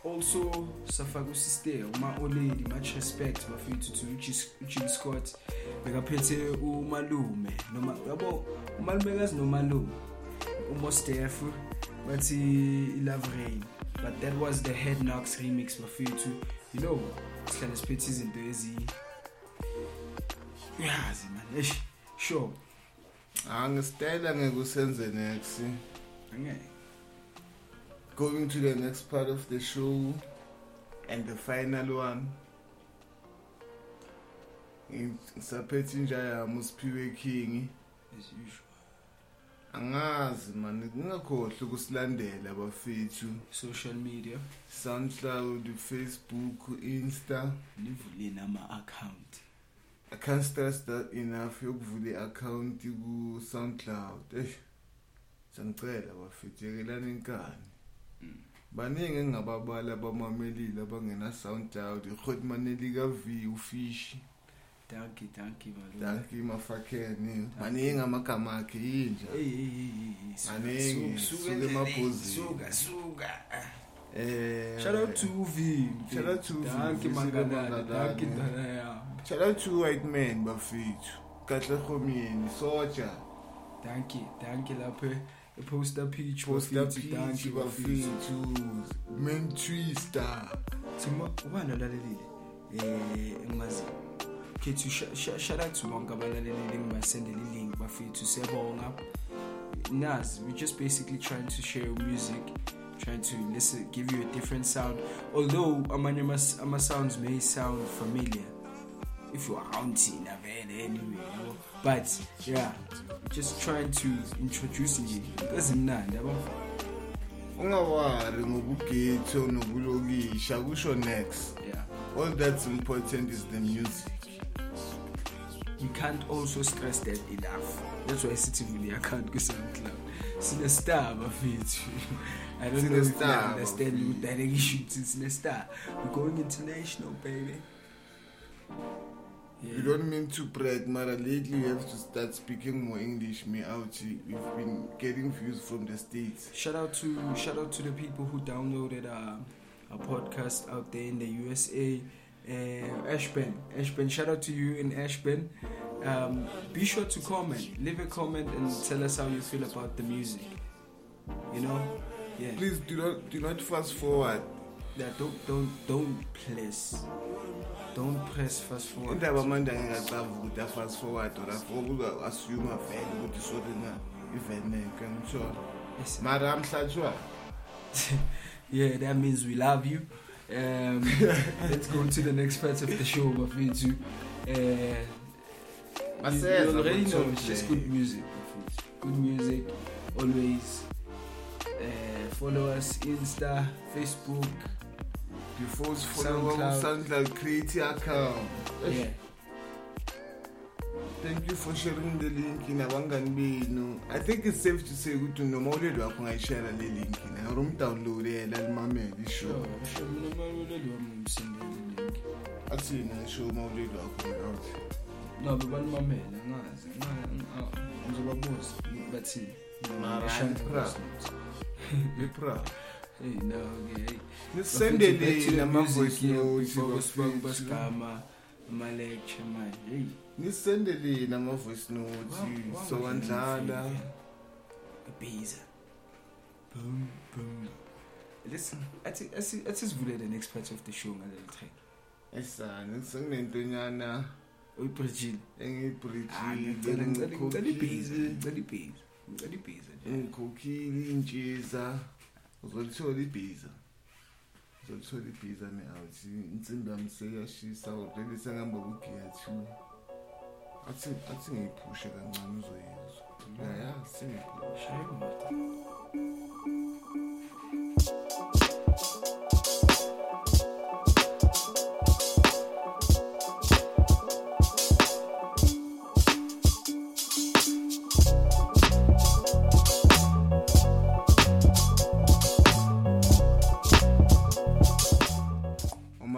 S3: Also safaka usister uma olady much respect bafethu to Jill Scott bekaphethe umalume noma yabo umalume kazi nomalume umostef bathi love rain but that was the head knocks remix bafethu you know sihlale siphethe izinto ezi uyazi man. Eish sure.
S1: Angisitayela ngeke usenze next.
S3: Angeke.
S1: Going to the next part of the show and the final one. Ngisaphethe inja yami usiphiwe king.
S3: As usual.
S1: Angazi mani ngingakhohlwa ukusilandela bafethu
S3: social media.
S1: Soundcloud facebook insta.
S3: Livule nama-account
S1: i can't stress that enough yokuvula iaccount ku SoundCloud eish sangicela bafithekelana inkani mm. baningi engingababala abamelile abangena SoundCloud ikhotmane lika V ufish
S3: Danki danki balo.
S1: Danki mafakeni. Maningi amagama akhe yinja. Maningi
S3: suka
S1: emabhuzini.
S3: Suka suka.
S1: Eh,
S3: shout out to V.
S1: Shout out to Visi
S3: manganani
S1: Manganani.
S3: danki ndana yami
S1: shout out to white man bafethu kahle homyeni soja
S3: danki danki lapho eposter peach
S1: poster
S3: bafethu,
S1: peach bafethu man twister
S3: thima ubani olalelile eh engimazi kethu shout out to bonke abalalelile engibasendela ilink bafethu siyabonga nazi we're just basically trying to share music trying to listen give you a different sound although amanye ama- ama sounds may sound familiar. If you're thina vele anyway yabo but yeah just trying to introduce nje into ezimnandi yabo
S1: ungawari nobulokisha kusho next.
S3: Yeah.
S1: All that's important is the music.
S3: You can't also stress that enough. That's why sithi vule account ku-soundcloud sine-star bafethu i don't know if you understand you direction ukuthi sine-star we're going international baby
S1: You don't mean to brag, Mara. Lately, you have to start speaking more English. Me out. We've been getting views from the states.
S3: shout out to shout out to the people who downloaded uh, our podcast out there in the USA. Uh, Ashburn, Ashburn, shout out to you in Ashburn. Um, be sure to comment, leave a comment, and tell us how you feel about the music. You know, yeah.
S1: Please do not do not fast forward.
S3: Yeah, don't don't don't press, don't press fast forward.
S1: indaba manje angingacava ukuthi afast forward or assume vele ukuthi sorina iveneke ngitshona mara amhlatshwa
S3: yeah, that means we love you. Um, let's go to the next part of the show, Bafetu. Uh, you,
S1: Maseza,
S3: you already know it's just good music. Good music, always. Uh, follow us Insta, Facebook,
S1: before sifollowa
S3: SoundCloud.
S1: ku-soundcloud create i-account
S3: Yeah.
S1: thank you for sharing the link nabangani benu. I think it's safe to say ukuthi noma uleli wakho ungayishara le link or umdownloadela limamele ishow.
S3: Nomaluleli wami ngimsindele link.
S1: Athini ngisho uma uleli wakho out
S3: no bebanimamele angazi ngizobabuza bathini?
S1: Mara,
S3: Shant
S1: Pra.
S3: Voice Notes.
S1: Ipra.
S3: Hey no ke hey.
S1: Nisendele
S3: Back to the
S1: nama-voice
S3: yeah,
S1: notes,
S3: before
S1: bafethu.
S3: sibanga basigama ama lecture manje hey
S1: nisendeleni ama-voice notes sowandlala
S3: Ibiza. Boom, boom. Listen, the next part of the show ngaleli track.
S1: esani sekunentonyana
S3: uyibridgile
S1: engiyibridgile ah,
S3: ngicela ibhiza ngicela ibhiza ngicela ibhiza
S1: ngikhokhile intshiza uzolithola ibhiza. Uzolithola ibhiza ne-out insimbi yami seyashisa already sengihamba kugiya two athi ngiyiphushe kancane uzoyizwa. Yayazi sengiyiphushe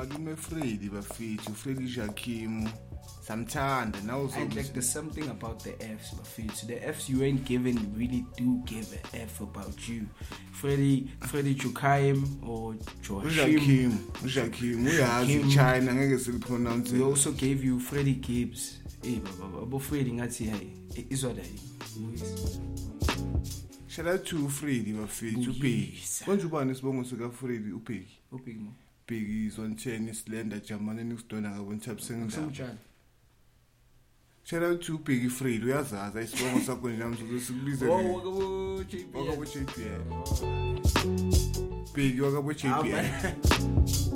S1: umalume fredi bafethu fredi jakim samthanda nawe
S3: And like there's something about the Fs, Bafitz. The Fs you ain't given really do give a F about you. Freddie Freddie Jukaim or Joachim.
S1: ujakim uyazi china ngeke silipronounce
S3: We also gave you Freddie Gibbs. Hey, baba, abo Freddie ngathi hey, izwala yini?
S1: shout out to fredi bafethu ubheki konje ubani isibongo sikafredi ubheki
S3: ubheki mo
S1: bhekizwa nitheni isilenda jamane nikudona ngabo
S3: nithaphe
S1: sengisengijani shela uthi ubheki ifreyile uyazazi isibongo sakho njamhlolo sikubize wakabo-jbl bheki
S21: wakabo-jbl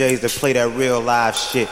S20: DJs that play that real live shit.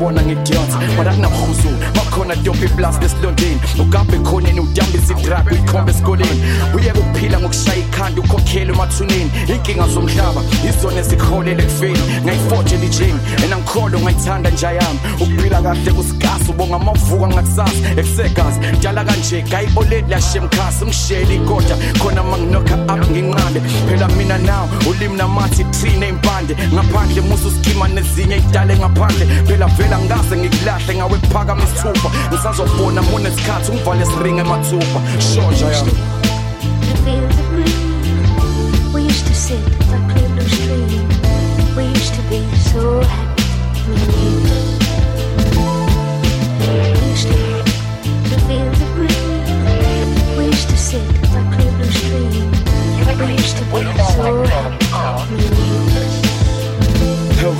S22: Esiwayibona ngidiyonsa but akunamhuzu bakhona dope iblast esilondeni? Ugabe khoneni udambisa idrag uyikhomba esikoleni. Uyeke ukuphila ngokushaya ikhanda ukhokhele emathuneni inkinga zomhlaba izona ezikuholela ekufeni. Ngayifotshela ijeni and angikholwa ngayithanda nja yami ukuphila kahle kusigasi ubonga amavuka ngakusasa. Ekusegazi dala kanje gayiboleti lashemkhasi ngishela ikoda khona manginokha up nginqande. Phela mina naw ulimi namathi trine impande ngaphandle musu skima nezinye idale ngaphandle. Phela vela ngase ngikulahle ngawe kuphakama isithupha ngisazobona mune isikhathi ungivale siringe mathupha shonja yami
S23: to feel the breeze. We used to sit by Cleveland Stream. We used to be so happy. You. Used to feel the breeze. We used to sit by Cleveland Stream. We used to be so happy.
S22: Oh,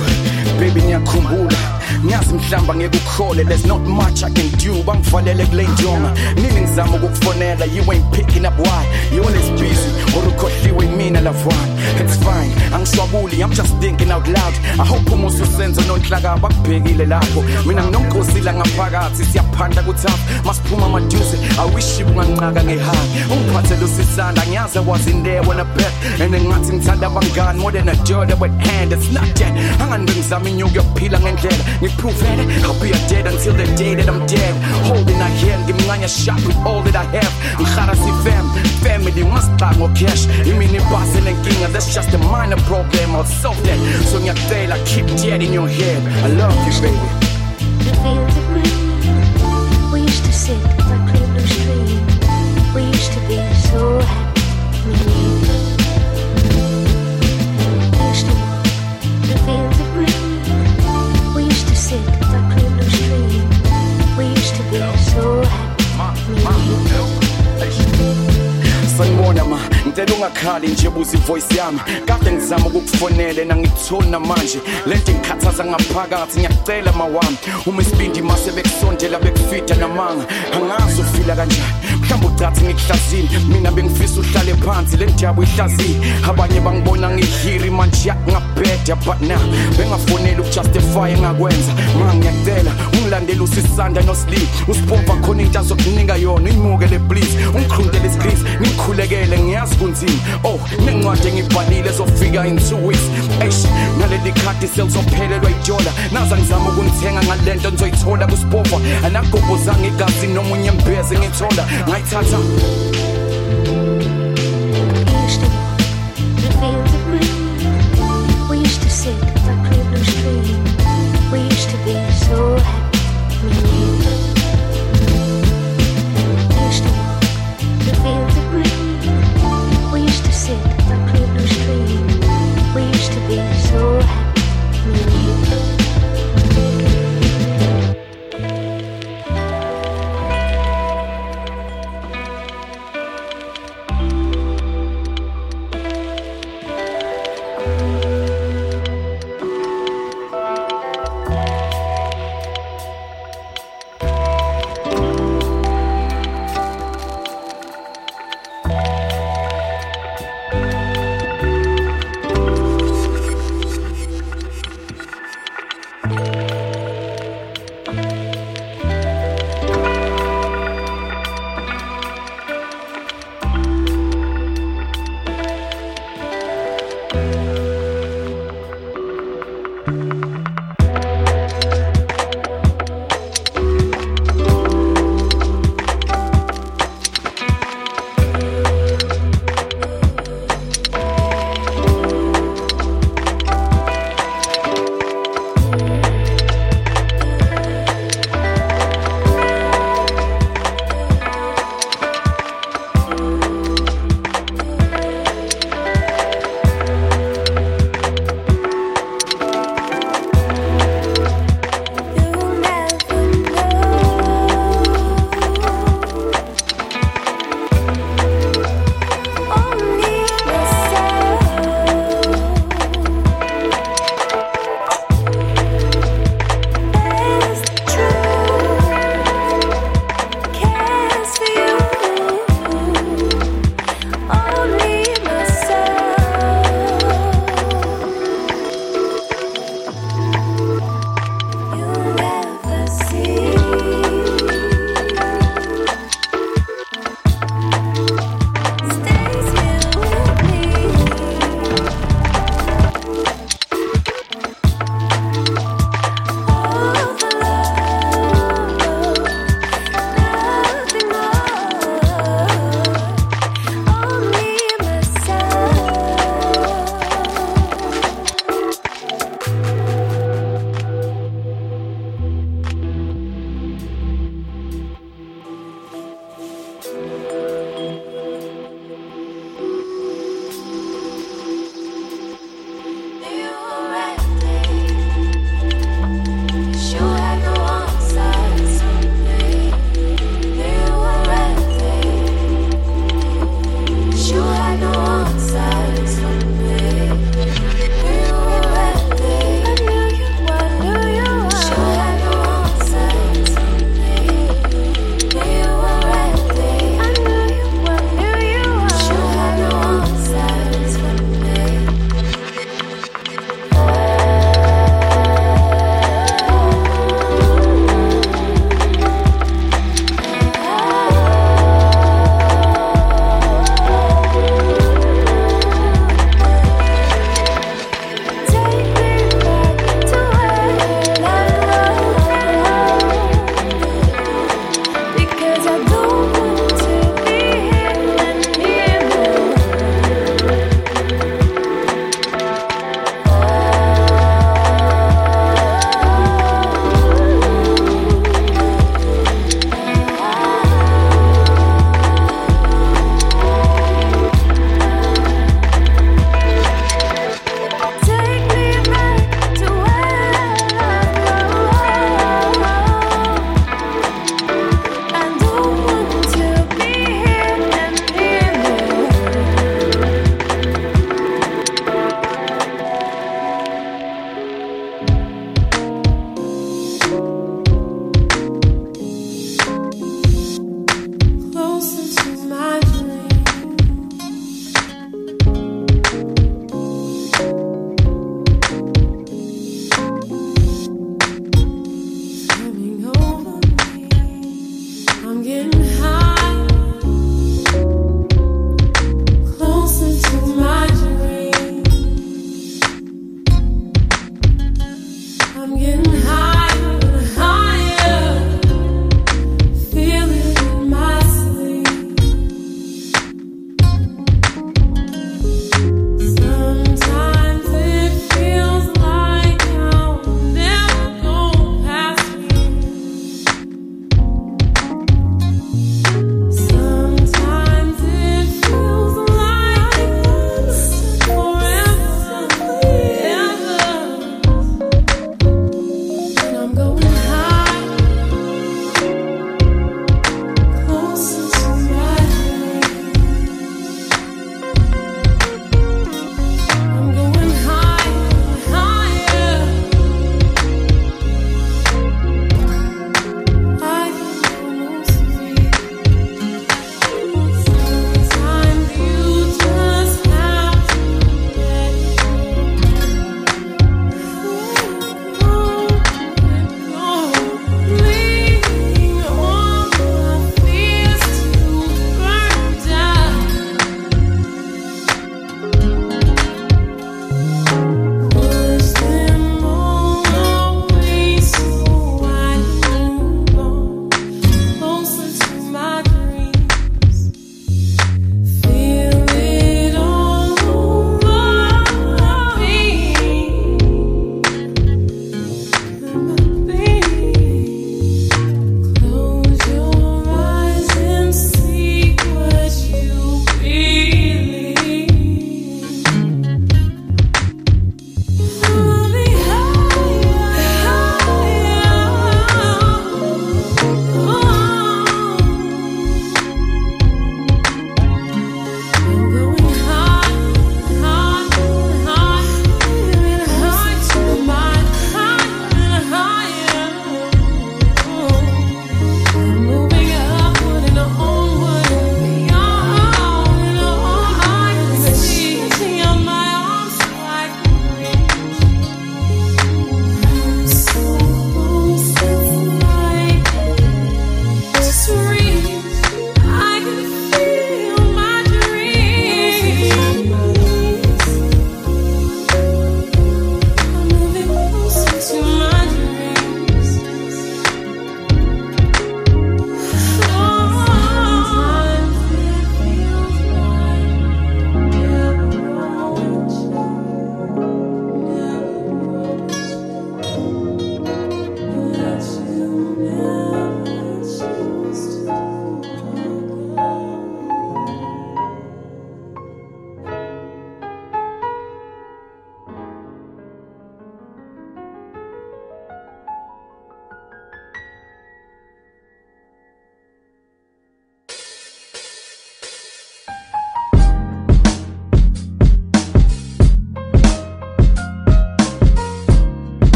S22: baby ngiyakhumbula ngiyazi mhlamba ngekukhole there's not much i can do. Bangivalele kule njonga nini ngizama ukukufonela you ain't picking up why. You always busy or ukhohliwe mina lavwana it's fine angiswabuli i'm just thinking out loud. I hope umusa usenza nonhlakaba kubhekile lapho. Mina nginonkosila ngaphakathi siyaphanda kuthafu masiphuma maduze i wish bunganqaka ngehayi ungiphathele usisanda ngiyazi wazi there when i bet and ngathi ngithanda abangani more than a daughter with hand. It's not that anganbe ngizama inyuku yokuphila ngendlela ngiprovele i'll be a dead until the day that i'm dead. Holding a hand ngimncanya shot with all that i have. Ngihara si-fam family ngasixaka ngocash imini ibhasi nenkinga that's just a minor problem. I'll solve that. So i keep dead in your head. I love you baby.
S23: We used to sit by Cleveland Stream. We used to be so happy.
S22: Sanibona ma ngicela ungakhali nje buza ivoice yami. Kade ngizama ukukufonele nangithoni namanje le nto ingikhathaza ngaphakathi ngiyacela mawami. Uma isibindi mase bekusondela bekufida namanga angazi ufila kanjani. Mhlawumbe ucathi ngikuhlazile mina bengifisa uhlale phansi le uyihlazile abanye bangibona ngihiri manje bengafoneli engakwenza. Ma ungilandele usisanda usipompa khona into yona please. Isigrease ngikhulekele ngiyazi kunzima. Oh nencwadi engibhalile ezofika in two weeks. Eish naleli khadi selizophelelwa naza ngizama ukunithenga ngale nto nizoyithola kusipova igazi nomunye embeze ngithola ngayithatha
S23: Used to walk the. We used to sit by Cleveland. We used to be so happy.